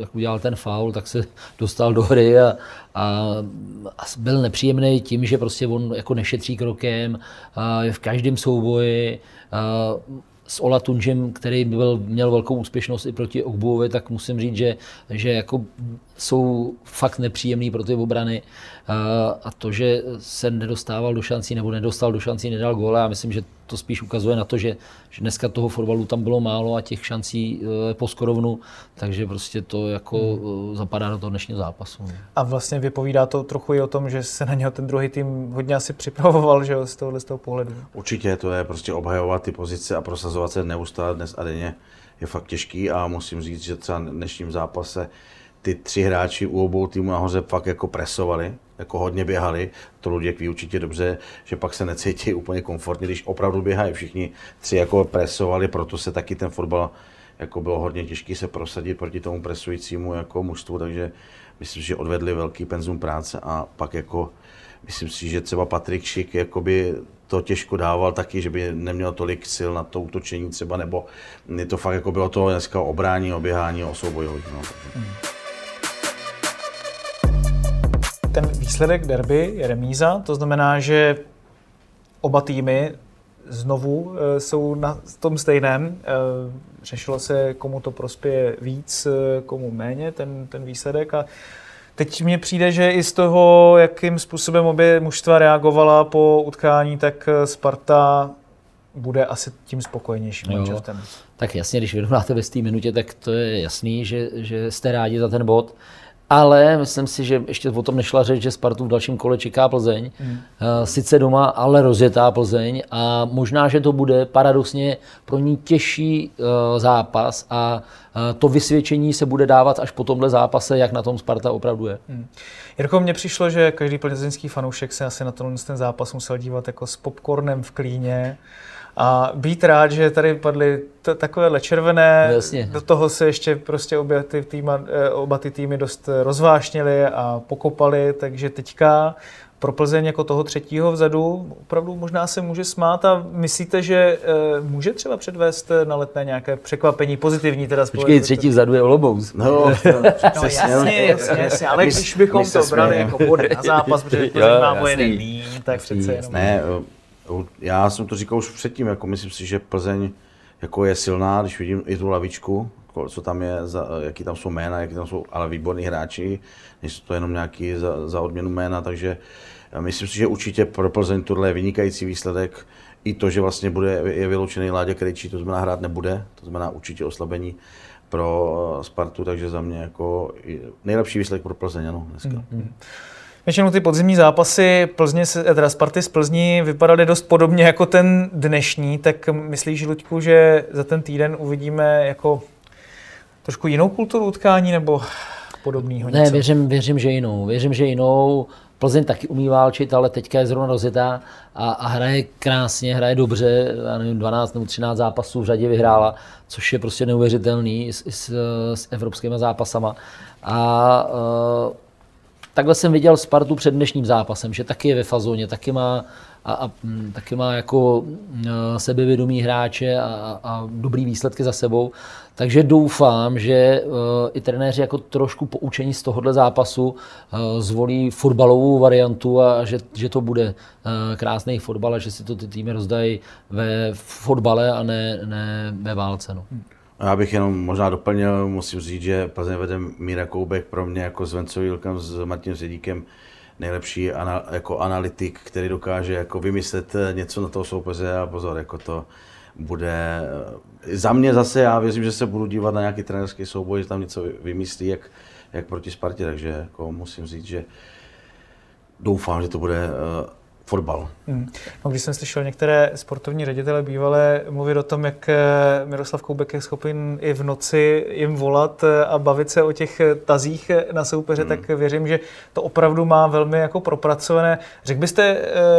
jak udělal ten faul, tak se dostal do hry a, a, a byl nepříjemný tím, že prostě on jako nešetří krokem, a je v každém souboji, a, s Ola Tunžem, který byl, měl velkou úspěšnost i proti Ogbuovi, tak musím říct, že, že jako jsou fakt nepříjemný pro ty obrany. A to, že se nedostával do šancí nebo nedostal do šancí, nedal góle, já myslím, že to spíš ukazuje na to, že, že dneska toho fotbalu tam bylo málo a těch šancí e, po skorovnu, takže prostě to jako hmm. E, zapadá do toho dnešního zápasu.
A vlastně vypovídá to trochu i o tom, že se na něho ten druhý tým hodně asi připravoval, že z tohohle z toho pohledu.
Určitě to je prostě obhajovat ty pozice a prosazovat se neustále dnes a denně je fakt těžký a musím říct, že třeba v dnešním zápase ty tři hráči u obou týmů nahoře fakt jako presovali, jako hodně běhali. To Luděk ví určitě dobře, že pak se necítí úplně komfortně, když opravdu běhají. Všichni tři jako presovali, proto se taky ten fotbal jako bylo hodně těžké se prosadit proti tomu presujícímu jako mužstvu, takže myslím, že odvedli velký penzum práce a pak jako myslím si, že třeba Patrik Šik jakoby to těžko dával taky, že by neměl tolik sil na to útočení třeba, nebo to fakt jako bylo to dneska obrání, oběhání, o. No. Hmm.
Ten výsledek derby je remíza, to znamená, že oba týmy znovu e, jsou na tom stejném. E, řešilo se, komu to prospěje víc, e, komu méně, ten, ten výsledek. A teď mně přijde, že i z toho, jakým způsobem obě mužstva reagovala po utkání, tak Sparta bude asi tím spokojenějším manšaftem.
Tak jasně, když vyrovnáte ve té minutě, tak to je jasný, že, že jste rádi za ten bod. Ale myslím si, že ještě o tom nešla řeč, že Spartu v dalším kole čeká Plzeň. Hmm. Eh, sice doma, ale rozjetá Plzeň a možná, že to bude paradoxně pro ní těžší eh, zápas a eh, to vysvědčení se bude dávat až po tomhle zápase, jak na tom Sparta opravdu je. Hmm.
Jirko, mně přišlo, že každý plzeňský fanoušek se asi na ten zápas musel dívat jako s popcornem v klíně A být rád, že tady padly t- takovéhle červené,
Jasně.
do toho se ještě prostě obě ty týma, eh, oba ty týmy dost rozvášnili a pokopali, takže teďka pro Plzeň jako toho třetího vzadu opravdu možná se může smát a myslíte, že e, může třeba předvést na letné nějaké překvapení, pozitivní teda
Počkej, třetí vzadu je Olomouc.
No,
No jasně, jasně, jasně, ale
My-
když bychom to brali jako body na zápas, protože Plzeň má o
jasný.
jeden míň, tak přece jenom.
Ne, eh, já jsem to říkal už předtím, jako myslím si, že Plzeň jako je silná, když vidím i tu lavičku, ko- co tam je, za, jaký tam jsou jména, jaký tam jsou ale výborní hráči, nejsou to jenom nějaký za, za odměnu jména, takže já myslím si, že určitě pro Plzeň tohle je vynikající výsledek. I to, že vlastně bude, je vyloučený Láďa Krejčí, to znamená hrát nebude, to znamená určitě oslabení pro eh, Spartu, takže za mě jako nejlepší výsledek pro Plzeň, ano, dneska.
Většinou ty podzimní zápasy Plzně, se- teda Sparty z Plzní vypadaly dost podobně jako ten dnešní, tak myslíš, Luďku, že za ten týden uvidíme jako trošku jinou kulturu utkání nebo podobného
Ne, věřím, věřím, že jinou. Věřím, že jinou. Plzeň taky umí válčit, ale teďka je zrovna rozjetá a, a hraje krásně, hraje dobře, já nevím, 12 nebo 13 zápasů v řadě vyhrála, což je prostě neuvěřitelný s, s, s evropskými zápasama. A uh, takhle jsem viděl Spartu před dnešním zápasem, že taky je ve fazóně, taky má, a, a, mm, taky má jako mm, sebevědomí hráče a, a, dobrý výsledky za sebou. Takže doufám, že uh, i trenéři jako trošku poučení z tohohle zápasu uh, zvolí fotbalovou variantu a že, že to bude uh, krásný fotbal a že si to ty týmy rozdají ve fotbale a ne, ne ve válce. No.
Já bych jenom možná doplnil, musím říct, že Plzeň vede Míra Koubek pro mě jako s Vencovýlkem, s Martinem Ředíkem nejlepší ana, jako analytik, který dokáže jako vymyslet eh, něco na toho soupeře a pozor, jako to bude... eh, Za mě zase, já věřím, že se budu dívat na nějaký trenerský souboj, že tam něco vymyslí, jak, jak proti Spartě, takže jako musím říct, že doufám, že to bude uh, fotbal.
Hmm. No, když jsem slyšel některé sportovní ředitele bývalé mluvit o tom, jak eh, Miroslav Koubek je schopen i v noci jim volat eh, a bavit se o těch eh, tazích na soupeře, hmm. tak věřím, že to opravdu má velmi jako propracované. Řekl byste,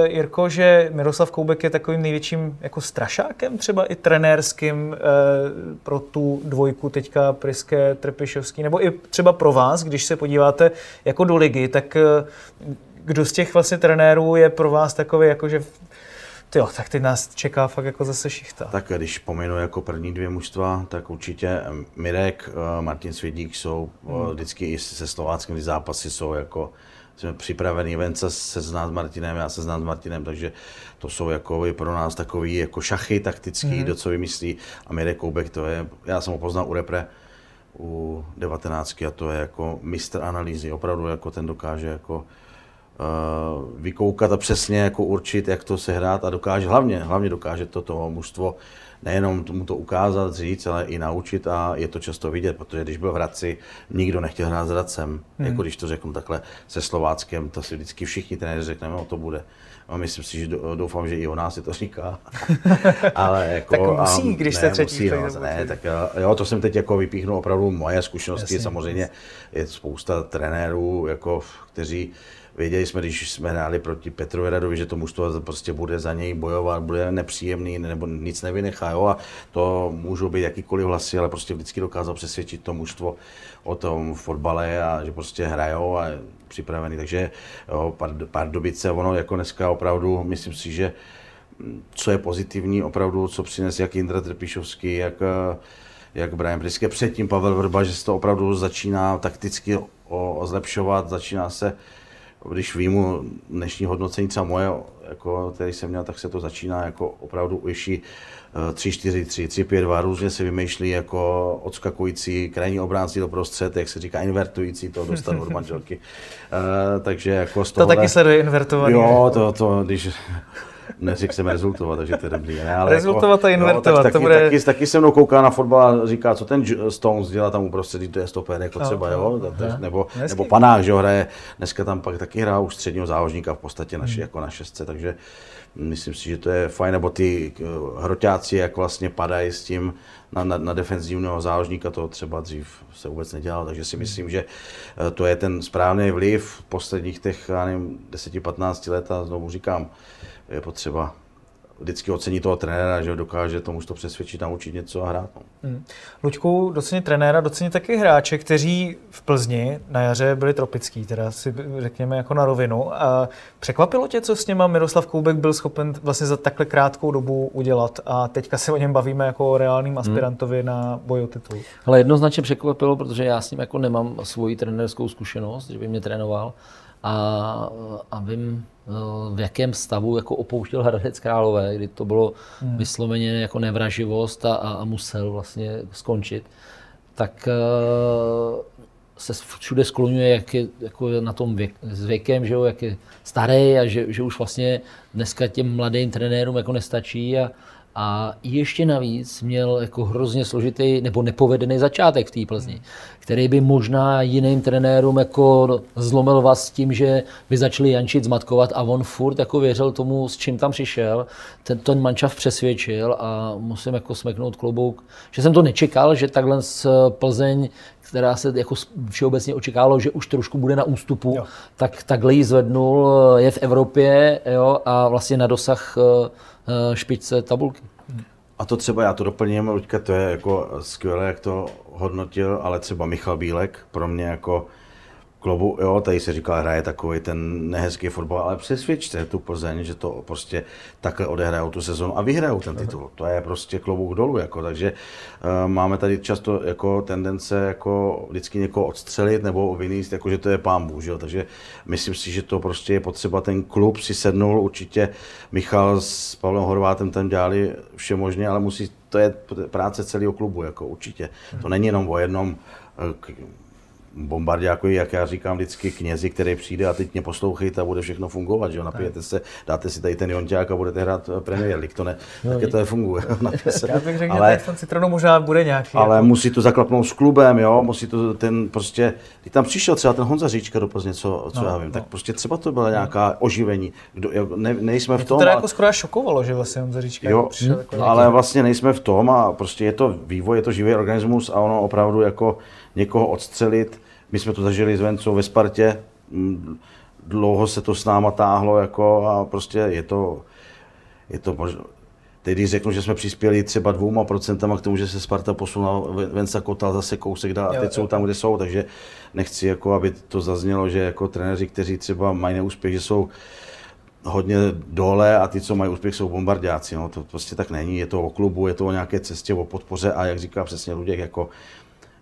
Jirko, že Miroslav Koubek je takovým největším jako strašákem třeba i trenérským pro tu dvojku teďka Priské, Trpišovský, nebo i třeba pro vás, když se podíváte jako do ligy, tak kdo z těch vlastně trenérů je pro vás takový, jako že jo, tak teď nás čeká fakt jako zase šichta.
Tak když pominu jako první dvě mužstva, tak určitě Mirek, Martin Svědík jsou hmm. vždycky i se slováckými zápasy jsou jako jsme připraveni, Venca se zná s Martinem, já se znám s Martinem, takže to jsou jako pro nás takový jako šachy taktický, hmm. kdo co vymyslí. A Mirek Koubek, to je, já jsem ho poznal u repre, u 19 a to je jako mistr analýzy, opravdu jako ten dokáže jako vykoukat a přesně jako určit, jak to sehrát a dokáže, hlavně, hlavně dokáže to toho mužstvo nejenom tomu to ukázat, říct, ale i naučit a je to často vidět, protože když byl v Hradci, nikdo nechtěl hrát s Hradcem, hmm. jako když to řeknu takhle se Slováckem, to si vždycky všichni trenéři řekneme, no to bude. A myslím si, že doufám, že i o nás si to říká. ale jako,
tak musí, když
ne,
jste třetí.
Musí, no, ne, tak jo, to jsem teď jako vypíchnul opravdu moje zkušenosti. Jasně, Samozřejmě jasně. je spousta trenérů, jako, kteří Věděli jsme, když jsme hráli proti Petru Radovi, že to mužstvo prostě bude za něj bojovat, bude nepříjemný nebo nic nevynechá. Jo? A to můžou být jakýkoliv hlasy, ale prostě vždycky dokázal přesvědčit to mužstvo o tom fotbale a že prostě hrajou a připravený. Takže jo, Pardubice, ono jako dneska opravdu, myslím si, že co je pozitivní, opravdu, co přines jak Indra Trpišovský, jak, jak Brian Priske, předtím Pavel Vrba, že se to opravdu začíná takticky o, o zlepšovat, začíná se když výjimu dnešní hodnocení třeba moje, jako, který jsem měl, tak se to začíná jako opravdu ujiší 3-4-3, 3-5-2, různě se vymýšlí jako odskakující krajní obránci do prostřed, jak se říká invertující, to dostanu od manželky. Uh, takže jako z
To taky sleduje invertovaný.
Jo, to, to, když neřekl jsem rezultovat, takže to je dobrý. Ne, ale
rezultovat
jako,
a invertovat,
no, tak
to
taky,
bude...
taky, taky, se mnou kouká na fotbal a říká, co ten Stones dělá tam uprostřed, to je stoper, jako třeba, jo, nebo, nebo panák, že ho hraje, dneska tam pak taky hrá už středního záložníka v podstatě naši, hmm. jako na šestce, takže myslím si, že to je fajn, nebo ty hroťáci, jak vlastně padají s tím na, na, na defenzivního záložníka, to třeba dřív se vůbec nedělalo, takže si myslím, že to je ten správný vliv posledních těch, já nevím, 10-15 let a znovu říkám, je potřeba vždycky ocení toho trenéra, že dokáže tomu to přesvědčit, naučit něco a hrát. No.
Hmm. Luďku, docení trenéra, docení taky hráče, kteří v Plzni na jaře byli tropický, teda si řekněme jako na rovinu. A překvapilo tě, co s něma Miroslav Koubek byl schopen vlastně za takhle krátkou dobu udělat a teďka se o něm bavíme jako o reálným hmm. aspirantovi hmm. na boj o titul?
Ale jednoznačně překvapilo, protože já s ním jako nemám svoji trenérskou zkušenost, že by mě trénoval a, a vím, v jakém stavu jako opouštěl Hradec Králové, kdy to bylo hmm. vysloveně jako nevraživost a, a musel vlastně skončit, tak uh, se všude skloňuje, jak je jako na tom věk, s věkem, že jo, jak je starý a že, že už vlastně dneska těm mladým trenérům jako nestačí a, a ještě navíc měl jako hrozně složitý nebo nepovedený začátek v té Plzni, který by možná jiným trenérům jako zlomil vás s tím, že by začali jančit, zmatkovat a on furt jako věřil tomu, s čím tam přišel. Ten, ten mančav přesvědčil a musím jako smeknout klobouk, že jsem to nečekal, že takhle z Plzeň která se jako všeobecně očekávalo, že už trošku bude na ústupu, jo. tak takhle ji zvednul, je v Evropě jo, a vlastně na dosah eh, špičce tabulky.
A to třeba, já to doplním, Luďka, to je jako skvělé, jak to hodnotil, ale třeba Michal Bílek pro mě jako klubu, jo, tady se říká, hraje takový ten nehezký fotbal, ale přesvědčte tu Plzeň, že to prostě takhle odehrajou tu sezonu a vyhrajou ten titul. To je prostě klobouk dolů, jako, takže uh, máme tady často jako tendence jako vždycky někoho odstřelit nebo vyníst, jako že to je pán Bůh, jo? takže myslím si, že to prostě je potřeba, ten klub si sednul, určitě Michal s Pavlem Horvátem tam dělali vše možné, ale musí, to je práce celého klubu, jako určitě. To není jenom o jednom uh, bombardiákovi, jak já říkám vždycky, knězi, který přijde a teď mě poslouchejte a bude všechno fungovat, že jo, napijete se, dáte si tady ten jonťák a budete hrát eh, Premier League, to ne, no, taky to nefunguje.
já bych řekl, ale, ten citronu možná bude nějaký.
Ale jako... musí to zaklapnout s klubem, jo, musí to ten prostě, když tam přišel třeba ten Honza Říčka do Plzně, co, co no, já vím, no. tak prostě třeba to byla nějaká oživení, Kdo, ne, nejsme v tom.
To teda a... jako skoro šokovalo, že vlastně Honza Říčka
jo, přišel jako ale nějaký... vlastně nejsme v tom a prostě je to vývoj, je to živý organismus a ono opravdu jako někoho odstřelit, my jsme to zažili s Vencou ve Spartě, mm, dlouho se to s náma táhlo jako a prostě je to, je to možná, Teď když řeknu, že jsme přispěli třeba dvouma procentama k tomu, že se Sparta posunula, Venca Kotal zase kousek dál a teď jsou tam, kde jsou, takže nechci, jako, aby to zaznělo, že jako trenéři, kteří třeba mají neúspěch, že jsou hodně dole a ty, co mají úspěch, jsou bombardáci. No, to prostě tak není. Je to o klubu, je to o nějaké cestě, o podpoře a jak říká přesně Luděk, jako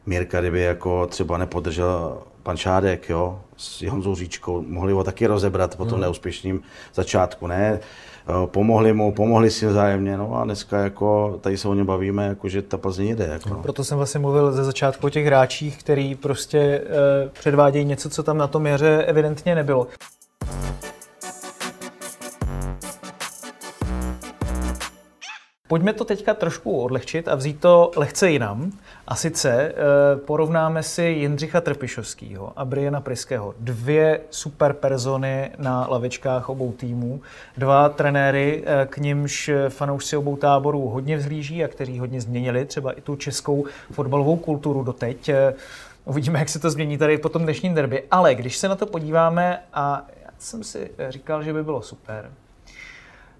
Mírka, kdyby jako třeba nepodržel pan Šádek, jo, s Honzou Říčkou, mohli ho taky rozebrat po tom hmm. neúspěšném začátku, ne? Eh, pomohli mu, pomohli si vzájemně, no a dneska jako, tady se o něm bavíme, jako, že ta Plzeň jde. Jako, no.
Proto jsem vlastně mluvil ze začátku o těch hráčích, který prostě eh, předvádějí něco, co tam na tom jaře evidentně nebylo. Pojďme to teďka trošku odlehčit a vzít to lehce jinam. A sice e, porovnáme si Jindřicha Trpišovského a Briana Priského. Dvě super persony na lavičkách obou týmů. Dva trenéry, e, k nimž fanoušci obou táborů hodně vzhlíží a kteří hodně změnili třeba i tu českou fotbalovou kulturu doteď. Uvidíme, jak se to změní tady po tom dnešním derby. Ale když se na to podíváme a já jsem si říkal, že by bylo super,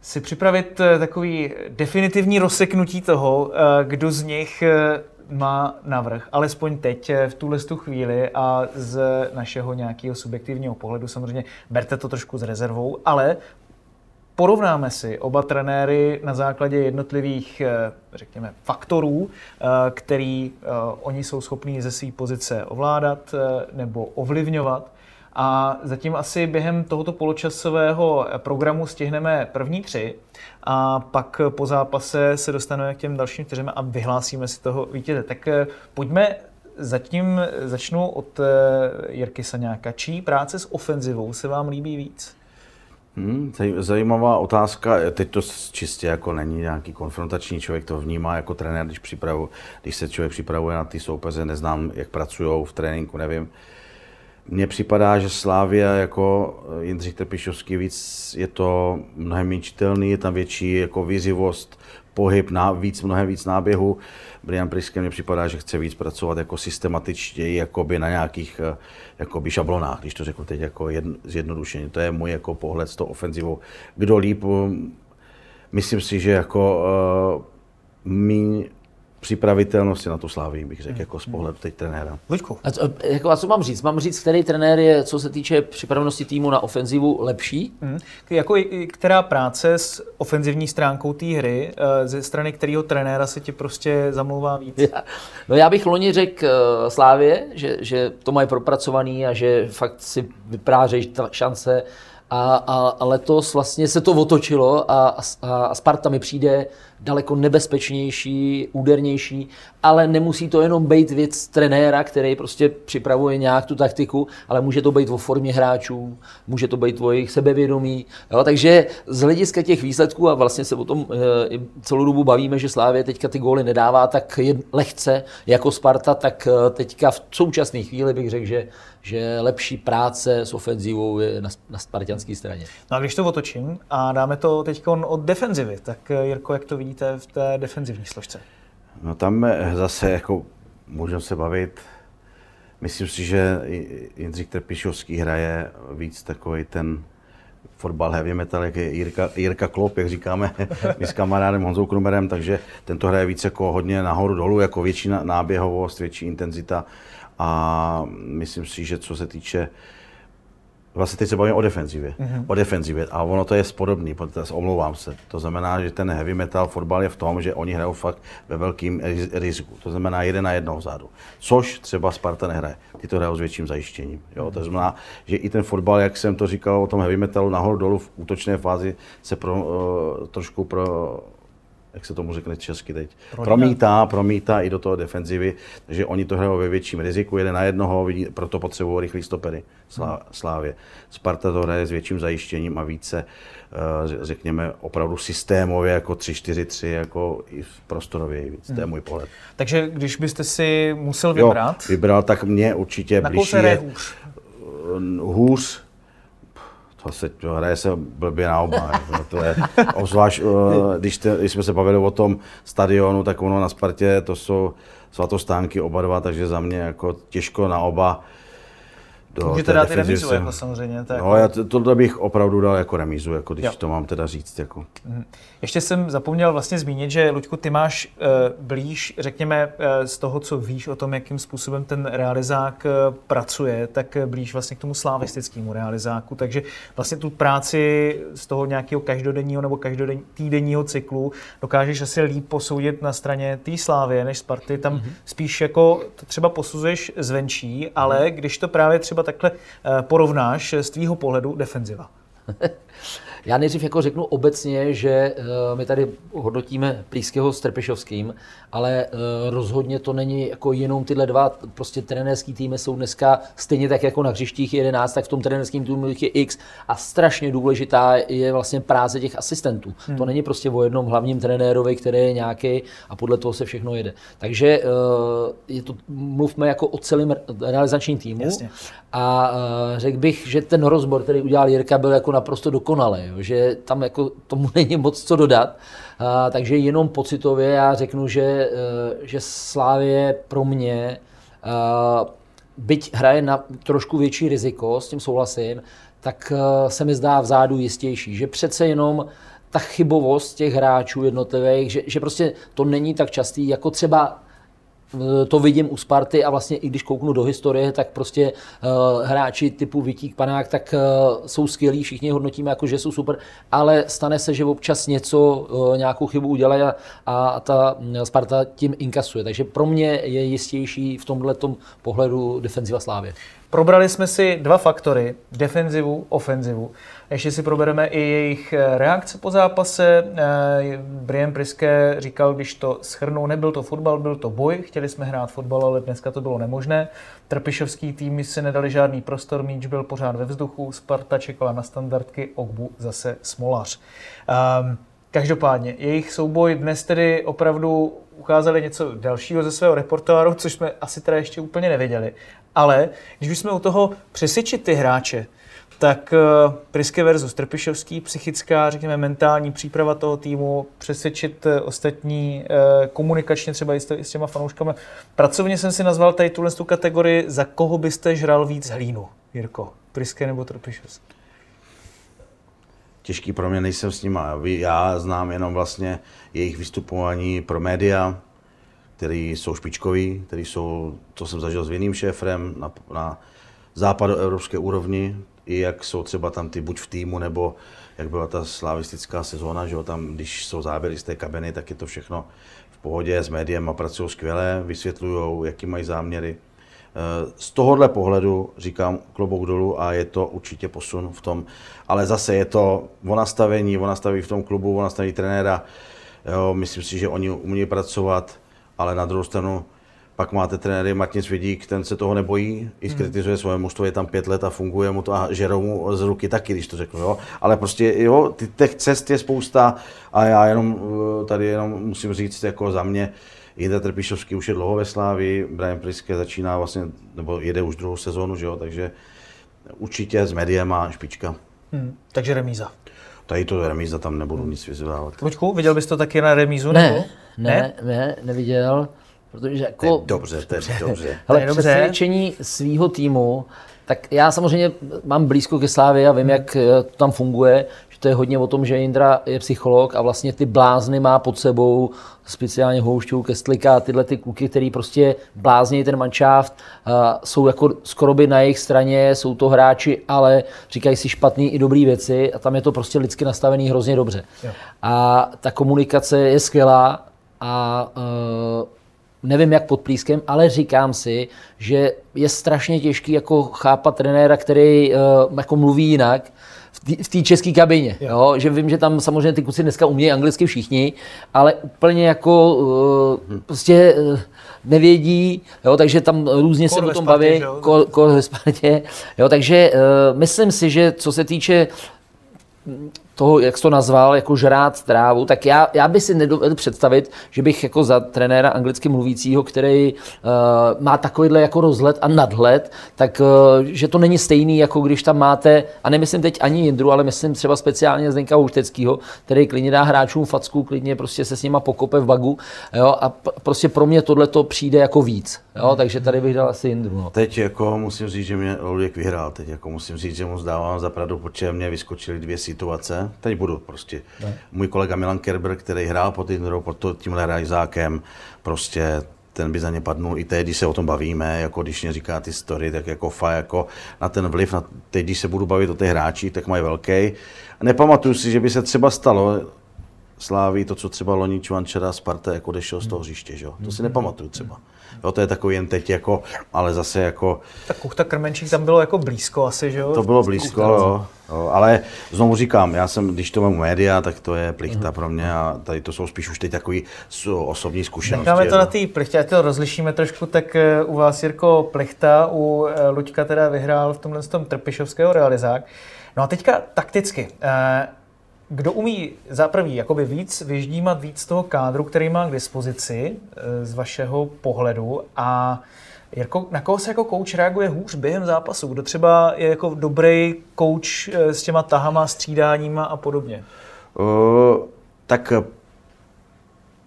si připravit eh, takový definitivní rozseknutí toho, eh, kdo z nich eh, má navrh, alespoň teď, v tuhle tu chvíli a z našeho nějakého subjektivního pohledu. Samozřejmě berte to trošku s rezervou, ale porovnáme si oba trenéry na základě jednotlivých, řekněme, faktorů, který oni jsou schopní ze své pozice ovládat nebo ovlivňovat a zatím asi během tohoto poločasového programu stihneme první tři a pak po zápase se dostaneme k těm dalším čtyřem a vyhlásíme si toho vítěze. Tak eh, pojďme zatím, začnu od eh, Jirky Saňáka. Čí práce s ofenzivou se vám líbí víc?
Hmm, zajímavá otázka. Teď to čistě jako není nějaký konfrontační člověk, to vnímá jako trenér, když, připravu, když se člověk připravuje na ty soupeře, neznám, jak pracují v tréninku, nevím. Mně připadá, že Slávia jako eh, Jindřich Trpišovský víc je to mnohem méně čitelný, je tam větší jako výzivost, pohyb, na, víc, mnohem víc náběhu. Brian Priske mně připadá, že chce víc pracovat jako systematičtěji, jakoby na nějakých eh, jakoby šablonách, když to řeknu teď jako jedn, zjednodušeně. To je můj jako pohled s tou ofenzivou. Kdo líp myslím si, že jako uh, míň připravitelnosti na tu Slávii, bych řekl, hmm. jako z pohledu teď trenéra.
Luďku.
A co, jako, a co mám říct? Mám říct, který trenér je, co se týče připravenosti týmu na ofenzivu, lepší?
Hmm. Jako která práce s ofenzivní stránkou té hry, eh, ze strany kterého trenéra se ti prostě zamlouvá víc?
Já, no já bych loni řekl uh, Slávě, že, že to mají propracovaný a že fakt si vyprářejí šance a, a, a letos vlastně se to otočilo a, a, a Sparta mi přijde daleko nebezpečnější, údernější, ale nemusí to jenom být věc trenéra, který prostě připravuje nějak tu taktiku, ale může to být o formě hráčů, může to být o jejich sebevědomí. Jo? Takže z hlediska těch výsledků, a vlastně se o tom e, celou dobu bavíme, že Slávě teďka ty góly nedává tak lehce jako Sparta, tak e, teďka v současné chvíli bych řekl, že, že lepší práce s ofenzivou je na, na spartianské straně.
No a když to otočím a dáme to teď od defenzivy, tak eh, Jirko, jak to vidíte v té defenzivní složce?
No tam zase jako můžeme se bavit. Myslím si, že Jindřich Trpišovský hraje víc takový ten fotbal heavy metal, jak je Jirka, Jirka Klop, jak říkáme my s kamarádem Honzou Krumerem, takže tento hraje víc jako hodně nahoru dolů, jako větší náběhovost, větší intenzita a myslím si, že co se týče Vlastně teď se bavíme o defenzivě. Mm-hmm. O defenzivě. A ono to je podobný, protože omlouvám se. To znamená, že ten heavy metal fotbal je v tom, že oni hrajou fakt ve velkém riziku. To znamená jeden na jednoho vzadu. Což třeba Sparta nehraje. Ty to hrajou s větším zajištěním. Jo? To znamená, že i ten fotbal, jak jsem to říkal o tom heavy metalu, nahoru dolů v útočné fázi se pro, uh, trošku pro, jak se tomu řekne česky teď, promítá, promítá i do toho defenzivy, takže oni to hrajou ve větším riziku, jeden na jednoho, vidí, proto potřebují rychlý stopery Slá, Slávě. Sparta to hraje s větším zajištěním a více, eh, řekněme, opravdu systémově jako 3-4-3, jako i v prostorově víc. Hmm. To je hmm. můj pohled.
Takže když byste si musel vybrat?
Jo, vybral, tak mě určitě
na
blížší
je hůř?
hůř to se to hraje se blbě na oba. No to je, obzvlášť, eh, když, te, když jsme se bavili o tom stadionu, tak ono na Spartě to jsou svatostánky oba dva, takže za mě jako těžko na oba
do Můžete dát i remízu, jako samozřejmě.
To, jako... no, já to, tohle bych opravdu dal jako remízu, jako když jo. to mám teda říct. Jako.
Mhm. Ještě jsem zapomněl vlastně zmínit, že Luďku, ty máš uh, blíž, řekněme, uh, z toho, co víš o tom, jakým způsobem ten realizák uh, pracuje, tak blíž vlastně k tomu slavistickému realizáku. Takže vlastně tu práci z toho nějakého každodenního nebo každodenního cyklu dokážeš asi líp posoudit na straně té Slávy než Sparty. Tam mm-hmm. spíš jako to třeba posuzuješ zvenčí, ale mm-hmm. když to právě třeba takhle eh, porovnáš z tvýho pohledu defenziva?
Já nejdřív jako řeknu obecně, že uh, my tady hodnotíme Plíského s Trpišovským, ale uh, rozhodně to není jako jenom tyhle dva prostě trenérský týmy jsou dneska stejně tak jako na hřištích 11, tak v tom trenérském týmu je X a strašně důležitá je vlastně práce těch asistentů. Hmm. To není prostě o jednom hlavním trenérovi, který je nějaký a podle toho se všechno jede. Takže uh, je to, mluvme jako o celém realizačním týmu Jasně. a řekl bych, že ten rozbor, který udělal Jirka, byl jako naprosto dokonalý jo, že tam jako tomu není moc co dodat. A, takže jenom pocitově já řeknu, že, e, že Slávě pro mě, a, byť hraje na trošku větší riziko, s tím souhlasím, tak e, se mi zdá vzadu jistější, že přece jenom ta chybovost těch hráčů jednotlivých, že, že prostě to není tak častý, jako třeba to vidím u Sparty a vlastně i když kouknu do historie, tak prostě uh, hráči typu Vitík, Panák, tak uh, jsou skvělí, všichni hodnotíme jako, že jsou super, ale stane se, že občas něco, uh, nějakou chybu udělají a, a ta Sparta tím inkasuje. Takže pro mě je jistější v tomhle pohledu defenziva Slávě.
Probrali jsme si dva faktory, defenzivu, ofenzivu. Ještě si probereme i jejich eh, reakce po zápase. Eh, Brian Priske říkal, když to schrnou, nebyl to fotbal, byl to boj. Chtěli jsme hrát fotbal, ale dneska to bylo nemožné. Trpišovský týmy si nedali žádný prostor, míč byl pořád ve vzduchu, Sparta čekala na standardky, Ogbu zase smolař. Um, Každopádně, jejich souboj dnes tedy opravdu ukázali něco dalšího ze svého repertoáru, což jsme asi teda ještě úplně nevěděli. Ale když bychom u toho přesvědčit ty hráče, tak uh, Priske versus Trpišovský, psychická, řekněme, mentální příprava toho týmu, přesvědčit uh, ostatní uh, komunikačně třeba i s, s těma fanouškami. Pracovně jsem si nazval tady tuhle tu kategorii, za koho byste žral víc hlínu, Jirko? Priske nebo Trpišovský?
Těžký pro mě, nejsem s nima. Já znám jenom vlastně jejich vystupování pro média, který jsou špičkoví, který jsou, to jsem zažil s jiným šéfrem na, na západoevropské úrovni, i jak jsou třeba tam ty buď v týmu, nebo jak byla ta slavistická sezóna, že jo, tam, když jsou záběry z té kabiny, tak je to všechno v pohodě, s médiem a pracují skvěle, vysvětlují, jaký mají záměry. Z tohohle pohledu říkám klobouk dolů a je to určitě posun v tom, ale zase je to o nastavení, o nastavení v tom klubu, o nastavení trenéra. Jo, myslím si, že oni umí pracovat, ale na druhou stranu pak máte trenéry Martin Svědík, ten se toho nebojí, i skritizuje hmm. svoje mužstvo, je tam pět let a funguje mu to a žerou mu z ruky taky, když to řeknu, jo. Ale prostě, jo, ty, těch cest je spousta a já jenom eh, tady jenom musím říct jako za mě, Jindra Trpišovský už je dlouho ve Slávi, Brian Priske začíná vlastně, nebo jede už druhou sezónu, že jo, takže určitě s médiem má špička.
Hmm, takže remíza.
Tady to remíza, tam nebudu hmm. nic vyzývat.
Počku, viděl bys to taky na remízu?
Ne, nebo? ne, ne, ne, neviděl. Protože jako... To
je dobře, to je dobře.
Je přesvědčení svého týmu, tak já samozřejmě mám blízko ke Slávě a vím, hmm. jak to tam funguje, že to je hodně o tom, že Indra je psycholog a vlastně ty blázny má pod sebou, speciálně Houšťů, Kestlika, tyhle ty kluky, který prostě blázní ten manšaft, jsou jako skoro by na jejich straně, jsou to hráči, ale říkají si špatný i dobrý věci a tam je to prostě lidsky nastavený hrozně dobře. Jo. A ta komunikace je skvělá a uh, nevím jak pod plískem, ale říkám si, že je strašně těžký jako chápat trenéra, který uh, jako mluví jinak, v té české kabině. Jo. Jo? Že vím, že tam samozřejmě ty kluci dneska umějí anglicky všichni, ale úplně jako uh, prostě uh, nevědí, jo? takže tam různě se o tom baví, kor, kor ve Spartě. Jo? Takže uh, myslím si, že co se týče toho, jak jsi to nazval, jako žrát trávu, tak já, já bych si nedovedl představit, že bych jako za trenéra anglicky mluvícího, který uh, má takovýhle jako rozhled a nadhled, tak uh, že to není stejný, jako když tam máte, a nemyslím teď ani Jindru, ale myslím třeba speciálně Zdenka Houšteckýho, který klidně dá hráčům facku, klidně prostě se s nima pokope v bagu, jo, a prostě pro mě tohle to přijde jako víc, jo, takže tady bych dal asi Jindru. No.
Teď jako musím říct, že mě Luděk vyhrál, teď jako musím říct, že mu zdávám za pravdu, protože mě vyskočily dvě situace, teď budu prostě. Ne. Můj kolega Milan Kerber, který hrál pod, tím, pod tímhle rajzákem, prostě ten by za ně padnul i teď, když se o tom bavíme, jako když mě říká ty story, tak jako fa, jako na ten vliv, na, teď když se budu bavit o těch hráčích, tak mají velký. Nepamatuju si, že by se třeba stalo, Sláví to, co třeba loni Čvančera Sparta jako odešel z toho hřiště, že? to si nepamatuju třeba. Jo, to je takový jen teď jako, ale zase jako...
Tak Kuchta Krmenčík tam bylo jako blízko asi, že jo?
To bylo blízko, jo, jo, ale znovu říkám, já jsem, když to mám média, tak to je plichta pro mě a tady to jsou spíš už teď takový osobní zkušenosti.
Necháme to na té plichtě, ať to rozlišíme trošku, tak eh, u vás Jirko Plichta, u eh, Luďka teda vyhrál v tomhle tom Trpišovského realizák. No a teďka takticky. Eh, kdo umí za prvý jakoby víc vyždímat víc toho kádru, který má k dispozici eh, z vašeho pohledu a Jirko, na koho se jako kouč reaguje hůř během zápasu? Kdo třeba je jako dobrý kouč eh, s těma tahama, střídáníma a podobně?
Uh, tak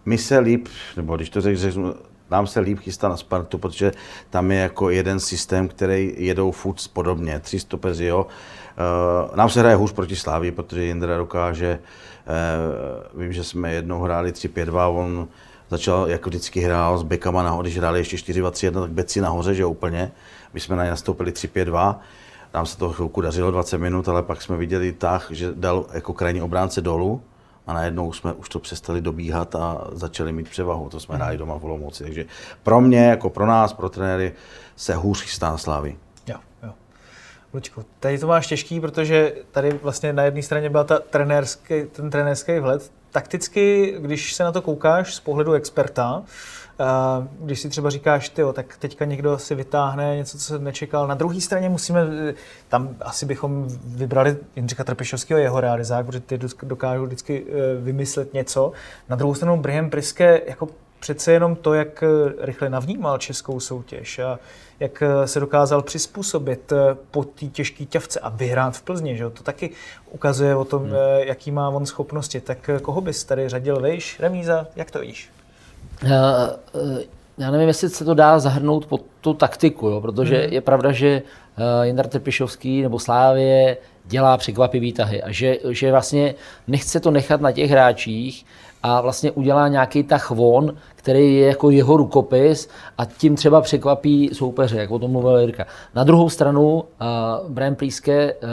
my se líp, nebo když to řeknu, nám se líp chystá na Spartu, protože tam je jako jeden systém, který jedou furt podobně. Tři stopeři, jo. Uh, nám se hraje hůř proti Slávii, protože Jindra dokáže, uh, vím, že jsme jednou hráli 3-5-2, on začal, jako vždycky hrál s bekama nahoře, když hráli ještě 4-2-3-1, tak beci nahoře, že úplně. My jsme na ně nastoupili 3-5-2, nám se to chvilku dařilo 20 minut, ale pak jsme viděli tak, že dal jako krajní obránce dolů, a najednou jsme už to přestali dobíhat a začali mít převahu. To jsme hráli doma v Olomouci. Takže pro mě, jako pro nás, pro trenéry, se hůř chystá Slávy.
Lučku, tady to máš těžký, protože tady vlastně na jedné straně byl ta trenérský, ten trenérský vhled. Takticky, když se na to koukáš z pohledu experta, když si třeba říkáš, ty, tak teďka někdo si vytáhne něco, co se nečekal. Na druhé straně musíme, tam asi bychom vybrali Jindřicha Trpišovského jeho realizák, protože ty dokážou vždycky e, vymyslet něco. Na druhou stranu Brihem Priske jako přece jenom to, jak rychle navnímal českou soutěž a jak se dokázal přizpůsobit e, po té těžké ťavce a vyhrát v Plzni, že? to taky ukazuje o tom, hmm. E, jaký má on schopnosti. Tak koho bys tady řadil vejš, remíza, jak to víš?
Já, eh, já nevím, jestli se to dá zahrnout pod tu taktiku, jo, protože hmm. je pravda, že uh, Jindar Trpišovský nebo Slávě dělá překvapivý tahy a že, že vlastně nechce to nechat na těch hráčích a vlastně udělá nějaký tah von, který je jako jeho rukopis a tím třeba překvapí soupeře, jak o tom mluvil Jirka. Na druhou stranu uh, Brian Plíske uh,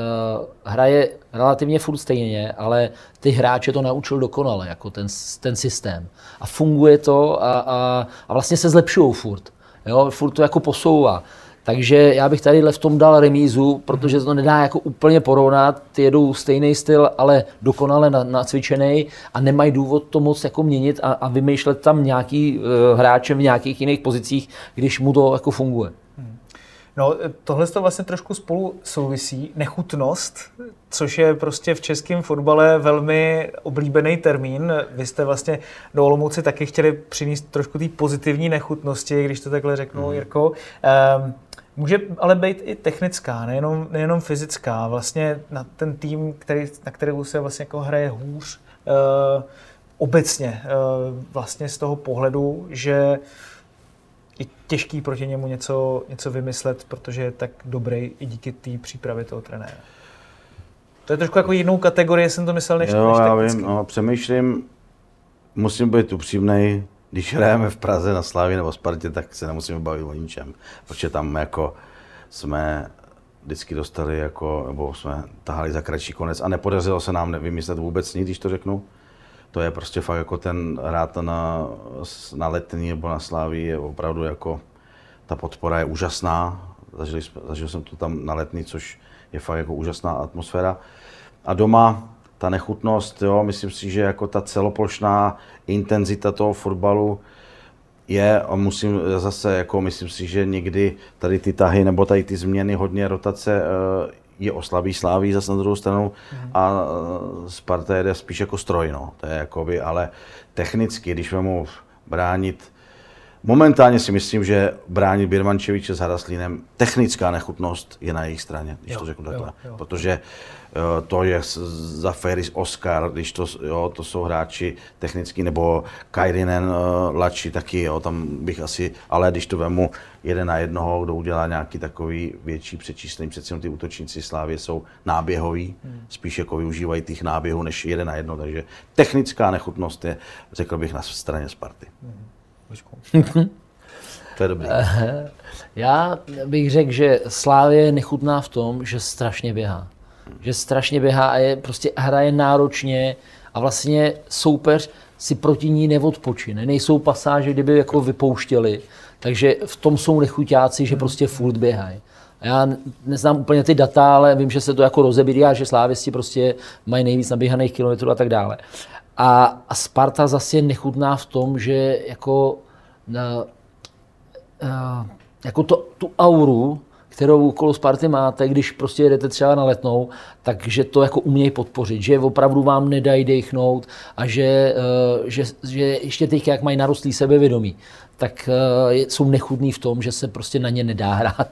hraje relativně furt stejně, ale ty hráče to naučil dokonale, jako ten, ten systém. A funguje to a, a, a vlastně se zlepšují furt. Jo, furt to jako posouvá. Takže já bych tady v tom dal remízu, protože to nedá jako úplně porovnat. Ty jedou stejný styl, ale dokonale nacvičený a nemají důvod to moc jako měnit a, a vymýšlet tam nějaký uh, hráče v nějakých jiných pozicích, když mu to jako funguje.
No, tohle to vlastně trošku spolu souvisí. Nechutnost, což je prostě v českém fotbale velmi oblíbený termín. Vy jste vlastně do Olomouci taky chtěli přinést trošku té pozitivní nechutnosti, když to takhle řeknu, mm. Jirko. Um, Může ale být i technická, nejenom, nejenom fyzická. Vlastně na ten tým, který, na kterou se vlastně jako hraje hůř, uh, obecně uh, vlastně z toho pohledu, že je těžký proti němu něco, něco vymyslet, protože je tak dobrý i díky té přípravě toho trenéra. To je trošku jako jinou kategorii, jsem to myslel, než,
jo,
než
já vím, no, přemýšlím, musím být upřímný, když hrajeme v Praze na Slávě nebo Spartě, tak se nemusíme bavit o ničem, protože tam jako jsme vždycky dostali jako, nebo jsme tahali za kratší konec a nepodařilo se nám vymyslet vůbec nic, když to řeknu. To je prostě fakt jako ten rád na, na letní nebo na Sláví je opravdu jako, ta podpora je úžasná. Zažil, zažil jsem to tam na letní, což je fakt jako úžasná atmosféra. A doma ta nechutnost, jo, myslím si, že jako ta celoplošná intenzita toho fotbalu je, a musím zase, jako myslím si, že někdy tady ty tahy nebo tady ty změny, hodně rotace eh, je oslabí Sláví zase na druhou stranu a eh, Sparta jede spíš jako stroj, no. To je jakoby, ale technicky, když mu bránit Momentálně si myslím, že bránit Birmančeviče s Haraslínem, technická nechutnost je na jejich straně, když jo, to řeknu takhle. Jo, jo. Protože uh, to je za Feris Oscar, když to, jo, to jsou hráči technicky, nebo Kairinen uh, Lači taky, jo, tam bych asi, ale když to vemu jeden na jednoho, kdo udělá nějaký takový větší přečíslení, přeci ty útočníci Slávě jsou náběhoví, hmm. spíš jako využívají těch náběhů než jeden na jedno, takže technická nechutnost je, řekl bych, na straně Sparty. Hmm. To je dobrý.
Já bych řekl, že Slávě je nechutná v tom, že strašně běhá. Že strašně běhá a je, prostě hraje náročně a vlastně soupeř si proti ní neodpočine. Nejsou pasáže, kdyby jako vypouštěli. Takže v tom jsou nechuťáci, že prostě furt běhají. Já neznám úplně ty data, ale vím, že se to jako rozebírá, že slávisti prostě mají nejvíc naběhaných kilometrů a tak dále. A, a Sparta zase je nechutná v tom, že jako, na, a, jako to, tu auru, kterou okolo Sparty máte, když prostě jedete třeba na letnou, takže to jako umějí podpořit, že opravdu vám nedají dechnout a že, že, že ještě teď, jak mají narostlý sebevědomí, tak uh, jsou nechudný v tom, že se prostě na ně nedá hrát.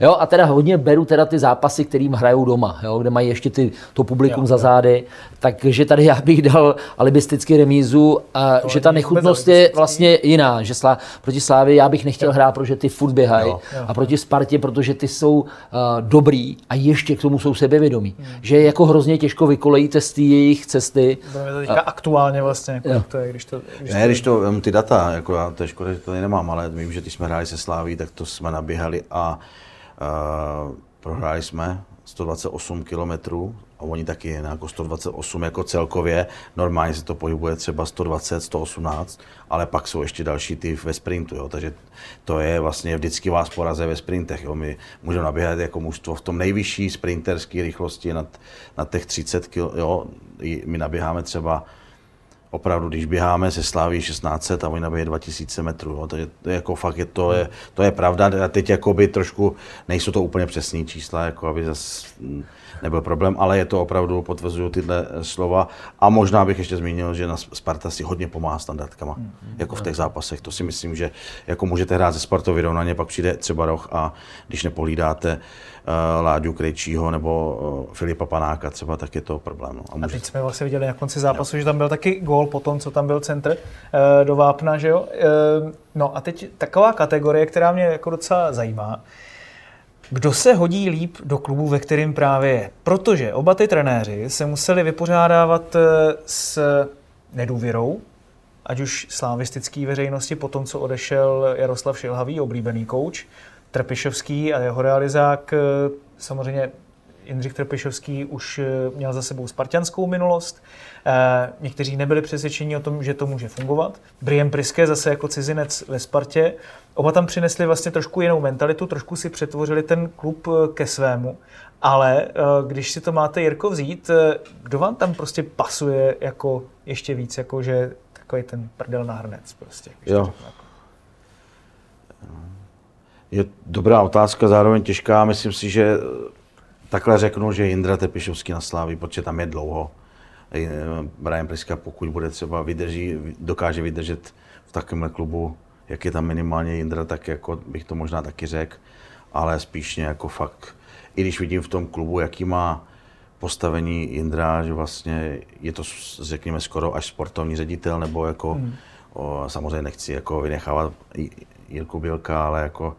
jo, a teda hodně beru teda ty zápasy, kterým hrajou doma, jo, kde mají ještě ty, to publikum jo, za zády. Takže tady já bych dal alibisticky remízu, a to že ta nechutnost je vlastně jiná. Že slá, proti Slávě já bych nechtěl jo. hrát, protože ty furt běhají. A proti Spartě, protože ty jsou uh, dobrý a ještě k tomu jsou sebevědomí. Hmm. Že jako hrozně těžko vykolejíte z té jejich cesty.
Budeme to teďka a, aktuálně vlastně, jako to je, když to...
Když ne, to... když to, ty data, jako já, to je škoda, že tady nemám, ale vím, že když jsme hráli se Sláví, tak to jsme naběhali a uh, prohráli jsme 128 kilometrů a oni taky jako 128 jako celkově. Normálně se to pohybuje třeba 120, 118, ale pak jsou ještě další ty ve sprintu, jo. takže to je vlastně vždycky vás poraze ve sprintech. Jo. My můžeme naběhat jako mužstvo v tom nejvyšší sprinterské rychlosti nad, nad těch 30 kg, jo. my naběháme třeba opravdu, když běháme se Sláví 1600 a oni nabíje 2000 metrů, jo, to je, to je jako fakt, je, to, je, to je pravda, a teď jakoby trošku, nejsou to úplně přesné čísla, jako aby zase nebyl problém, ale je to opravdu, potvrzuju tyhle slova. A možná bych ještě zmínil, že na Sparta si hodně pomáhá standardkama, mm, mm, jako v těch zápasech. To si myslím, že jako můžete hrát ze Spartou vyrovnaně, pak přijde třeba roh a když nepohlídáte uh, Láďu Krejčího nebo uh, Filipa Panáka třeba, tak je to problém. No.
A, může... a teď jsme vlastně viděli na konci zápasu, jo. že tam byl taky gól po tom, co tam byl centr uh, do Vápna, že jo? Uh, no a teď taková kategorie, která mě jako docela zajímá. Kdo se hodí líp do klubu, ve kterém právě je? Protože oba ty trenéři se museli vypořádávat eh, s nedůvěrou, ať už slávistický veřejnosti po tom, co odešel Jaroslav Šilhavý, oblíbený kouč, Trpišovský a jeho realizák, eh, samozřejmě Jindřich Trpišovský už eh, měl za sebou spartianskou minulost. Někteří nebyli přesvědčeni o tom, že to může fungovat. Brian Priske zase jako cizinec ve Spartě Oba tam přinesli vlastně trošku jinou mentalitu, trošku si přetvořili ten klub eh, ke svému, ale eh, když si to máte Jirko vzít, eh, kdo vám tam prostě pasuje jako ještě víc, jako že takový ten prdel na hrnec prostě.
Jo. Je dobrá otázka, zároveň těžká. Myslím si, že takhle řeknu, že Jindra Tepišovský na Slávy, protože tam je dlouho. Brian Priska, pokud bude třeba vydrží, dokáže vydržet v takovémhle klubu jak je tam minimálně Jindra, tak jako bych to možná taky řekl, ale spíš jako fakt, i když vidím v tom klubu, jaký má postavení Jindra, že vlastně je to, řekněme, skoro až sportovní ředitel, nebo jako, hmm. o, samozřejmě nechci jako vynechávat Jirku Bělka, ale jako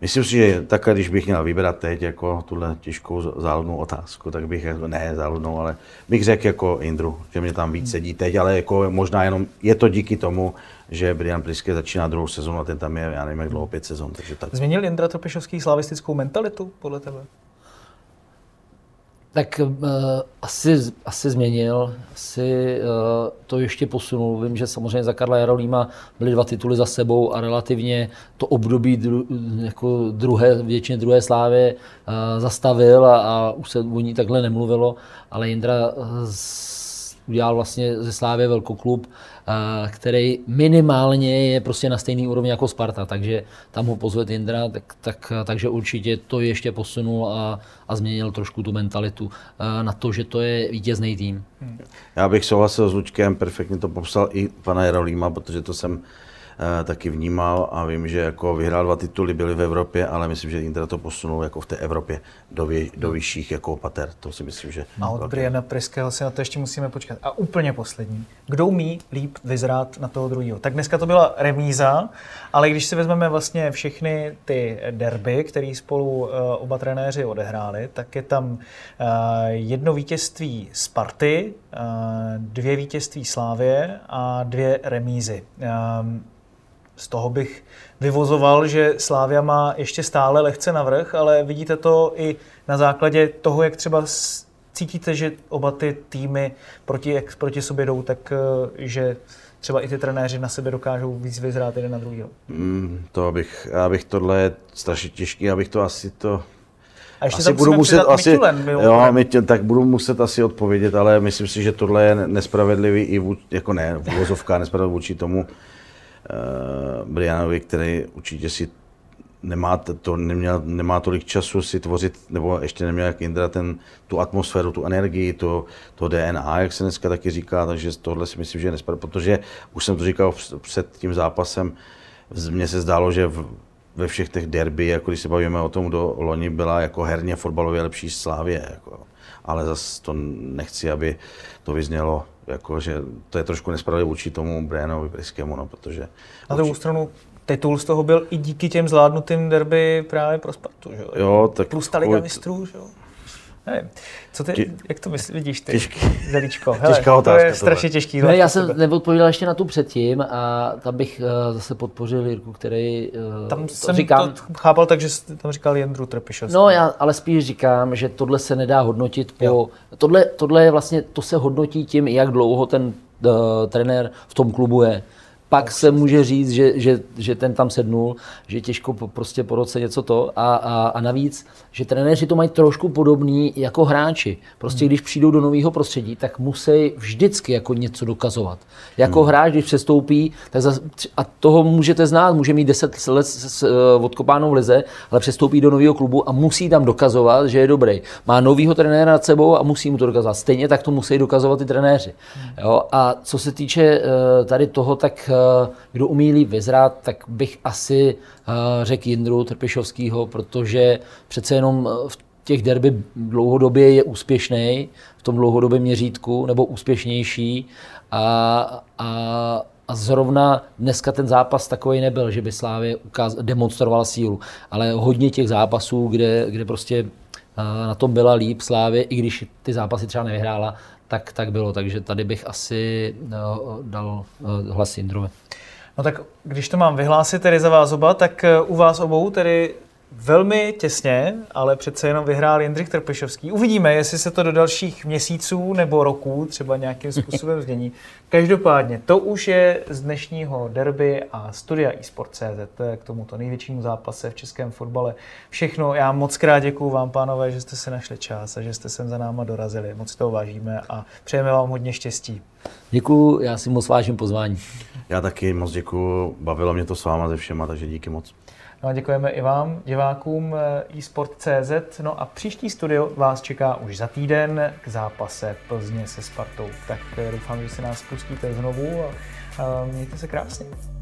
Myslím si, že takhle, když bych měl vybrat teď jako tuhle těžkou záludnou otázku, tak bych, ne záludnou, ale bych řekl jako Indru, že mě tam víc sedí teď, ale jako možná jenom je to díky tomu, že Brian Priske začíná druhou sezonu a ten tam je, já nevím, jak dlouho, pět sezon. Takže tak.
Změnil Indra Tropišovský slavistickou mentalitu podle tebe?
Tak uh, asi, asi změnil, asi uh, to ještě posunul. Vím, že samozřejmě za Karla Jarolíma byly dva tituly za sebou a relativně to období dru, jako druhé, většině druhé slávy uh, zastavil a, a už se o ní takhle nemluvilo, ale Jindra uh, udělal vlastně ze Slávě velkoklub, který minimálně je prostě na stejný úrovni jako Sparta, takže tam ho pozve Indra, tak, tak, takže určitě to ještě posunul a, a změnil trošku tu mentalitu na to, že to je vítězný tým.
Já bych souhlasil s Lučkem, perfektně to popsal i pana Jarolíma, protože to jsem Eh, taky vnímal a vím, že jako vyhrál dva tituly, byly v Evropě, ale myslím, že Inter to posunul jako v té Evropě do, vě, do vyšších jako pater. To si myslím, že...
A od Briana Priského si na to ještě musíme počkat. A úplně poslední. Kdo umí líp vyzrát na toho druhého? Tak dneska to byla remíza, ale když si vezmeme vlastně všechny ty derby, které spolu uh, oba trenéři odehráli, tak je tam uh, jedno vítězství Sparty, dvě vítězství Slávě a dvě remízy. Z toho bych vyvozoval, že Slávia má ještě stále lehce navrh, ale vidíte to i na základě toho, jak třeba cítíte, že oba ty týmy proti, jak proti sobě jdou, tak eh, že třeba i ty trenéři na sebe dokážou víc vyzrát jeden na druhý.
Mm, to bych, já bych tohle je strašně těžký, abych to asi to
a ještě asi budu muset asi, Michulen,
jo, my tě, tak budu muset asi odpovědět, ale myslím si, že tohle je nespravedlivý i vůči, jako ne, vůzovka nespravedlivý vůči tomu, uh, Brianovi, který určitě si nemá, to, neměl, nemá tolik času si tvořit, nebo ještě neměl jak Indra ten, tu atmosféru, tu energii, to, to DNA, jak se dneska taky říká, takže tohle si myslím, že nespravedlivé, protože už jsem to říkal před tím zápasem, mně se zdálo, že v, ve všech těch derby, jako když se bavíme o tom, kdo loni byla jako herně fotbalově lepší Slávě, jako, ale zase to nechci, aby to vyznělo jako, že to je trošku nespravedlivé vůči tomu Brianovi Briskému, no, protože...
Na druhou stranu titul z toho byl i díky těm zvládnutým derby právě pro Spartu, že jo?
Jo, tak...
Plus ta Liga mistrů, že jo? Nevím. Co ty, Tě, jak to myslíš, vidíš ty,
těžký,
Zelíčko? Hele,
těžká otázka.
To je strašně těžký.
Ne, já jsem neodpověděl ještě na tu předtím a tam bych uh, zase podpořil Jirku, který uh,
Tam jsem říkám, to chápal tak, že tam říkal Jendru Trpišovský.
No, já ale spíš říkám, že tohle se nedá hodnotit po... Tohle, tohle je vlastně, to se hodnotí tím, jak dlouho ten uh, trenér v tom klubu je pak se může říct, že, že, že ten tam sednul, že těžko po, prostě po roce něco to. A, a, a navíc, že trenéři to mají trošku podobný jako hráči. Prostě hmm. když přijdou do nového prostředí, tak musí vždycky jako něco dokazovat. Jako hmm. hráč, když přestoupí, tak za, a toho můžete znát, může mít 10 let s, s, uh, odkopánou v lize, ale přestoupí do nového klubu a musí tam dokazovat, že je dobrý. Má novýho trenéra nad sebou a musí mu to dokazovat. Stejně tak to musí dokazovat i trenéři. Hmm. Jo? A co se týče uh, tady toho, tak uh, kdo umí líp vyzrát, tak bych asi uh, řekl Jindru Trpišovskýho, protože přece jenom v těch derby dlouhodobě je úspěšný v tom dlouhodobém měřítku, nebo úspěšnější. A, a a zrovna dneska ten zápas takový nebyl, že by Slávě ukáz- demonstrovala sílu, ale hodně těch zápasů, kde, kde prostě na tom byla líp Slávě, i když ty zápasy třeba nevyhrála, tak, tak bylo. Takže tady bych asi dal hlas Jindrovi.
No tak když to mám vyhlásit tedy za vás oba, tak u vás obou tedy velmi těsně, ale přece jenom vyhrál Jindřich Trpešovský. Uvidíme, jestli se to do dalších měsíců nebo roků třeba nějakým způsobem změní. Každopádně, to už je z dnešního derby a studia eSport.cz k tomuto největšímu zápase v českém fotbale. Všechno, já moc krát děkuju vám, pánové, že jste si našli čas a že jste sem za náma dorazili. Moc toho vážíme a přejeme vám hodně štěstí.
Děkuju, já si moc vážím pozvání.
Já taky moc děkuju, bavilo mě to s váma ze všema, takže díky moc.
No a děkujeme i vám, divákům eh, eSport.cz. No a příští studio vás čeká už za týden k zápase Plzně se Spartou. Tak eh, doufám, že se nás pustíte znovu a mějte se krásně.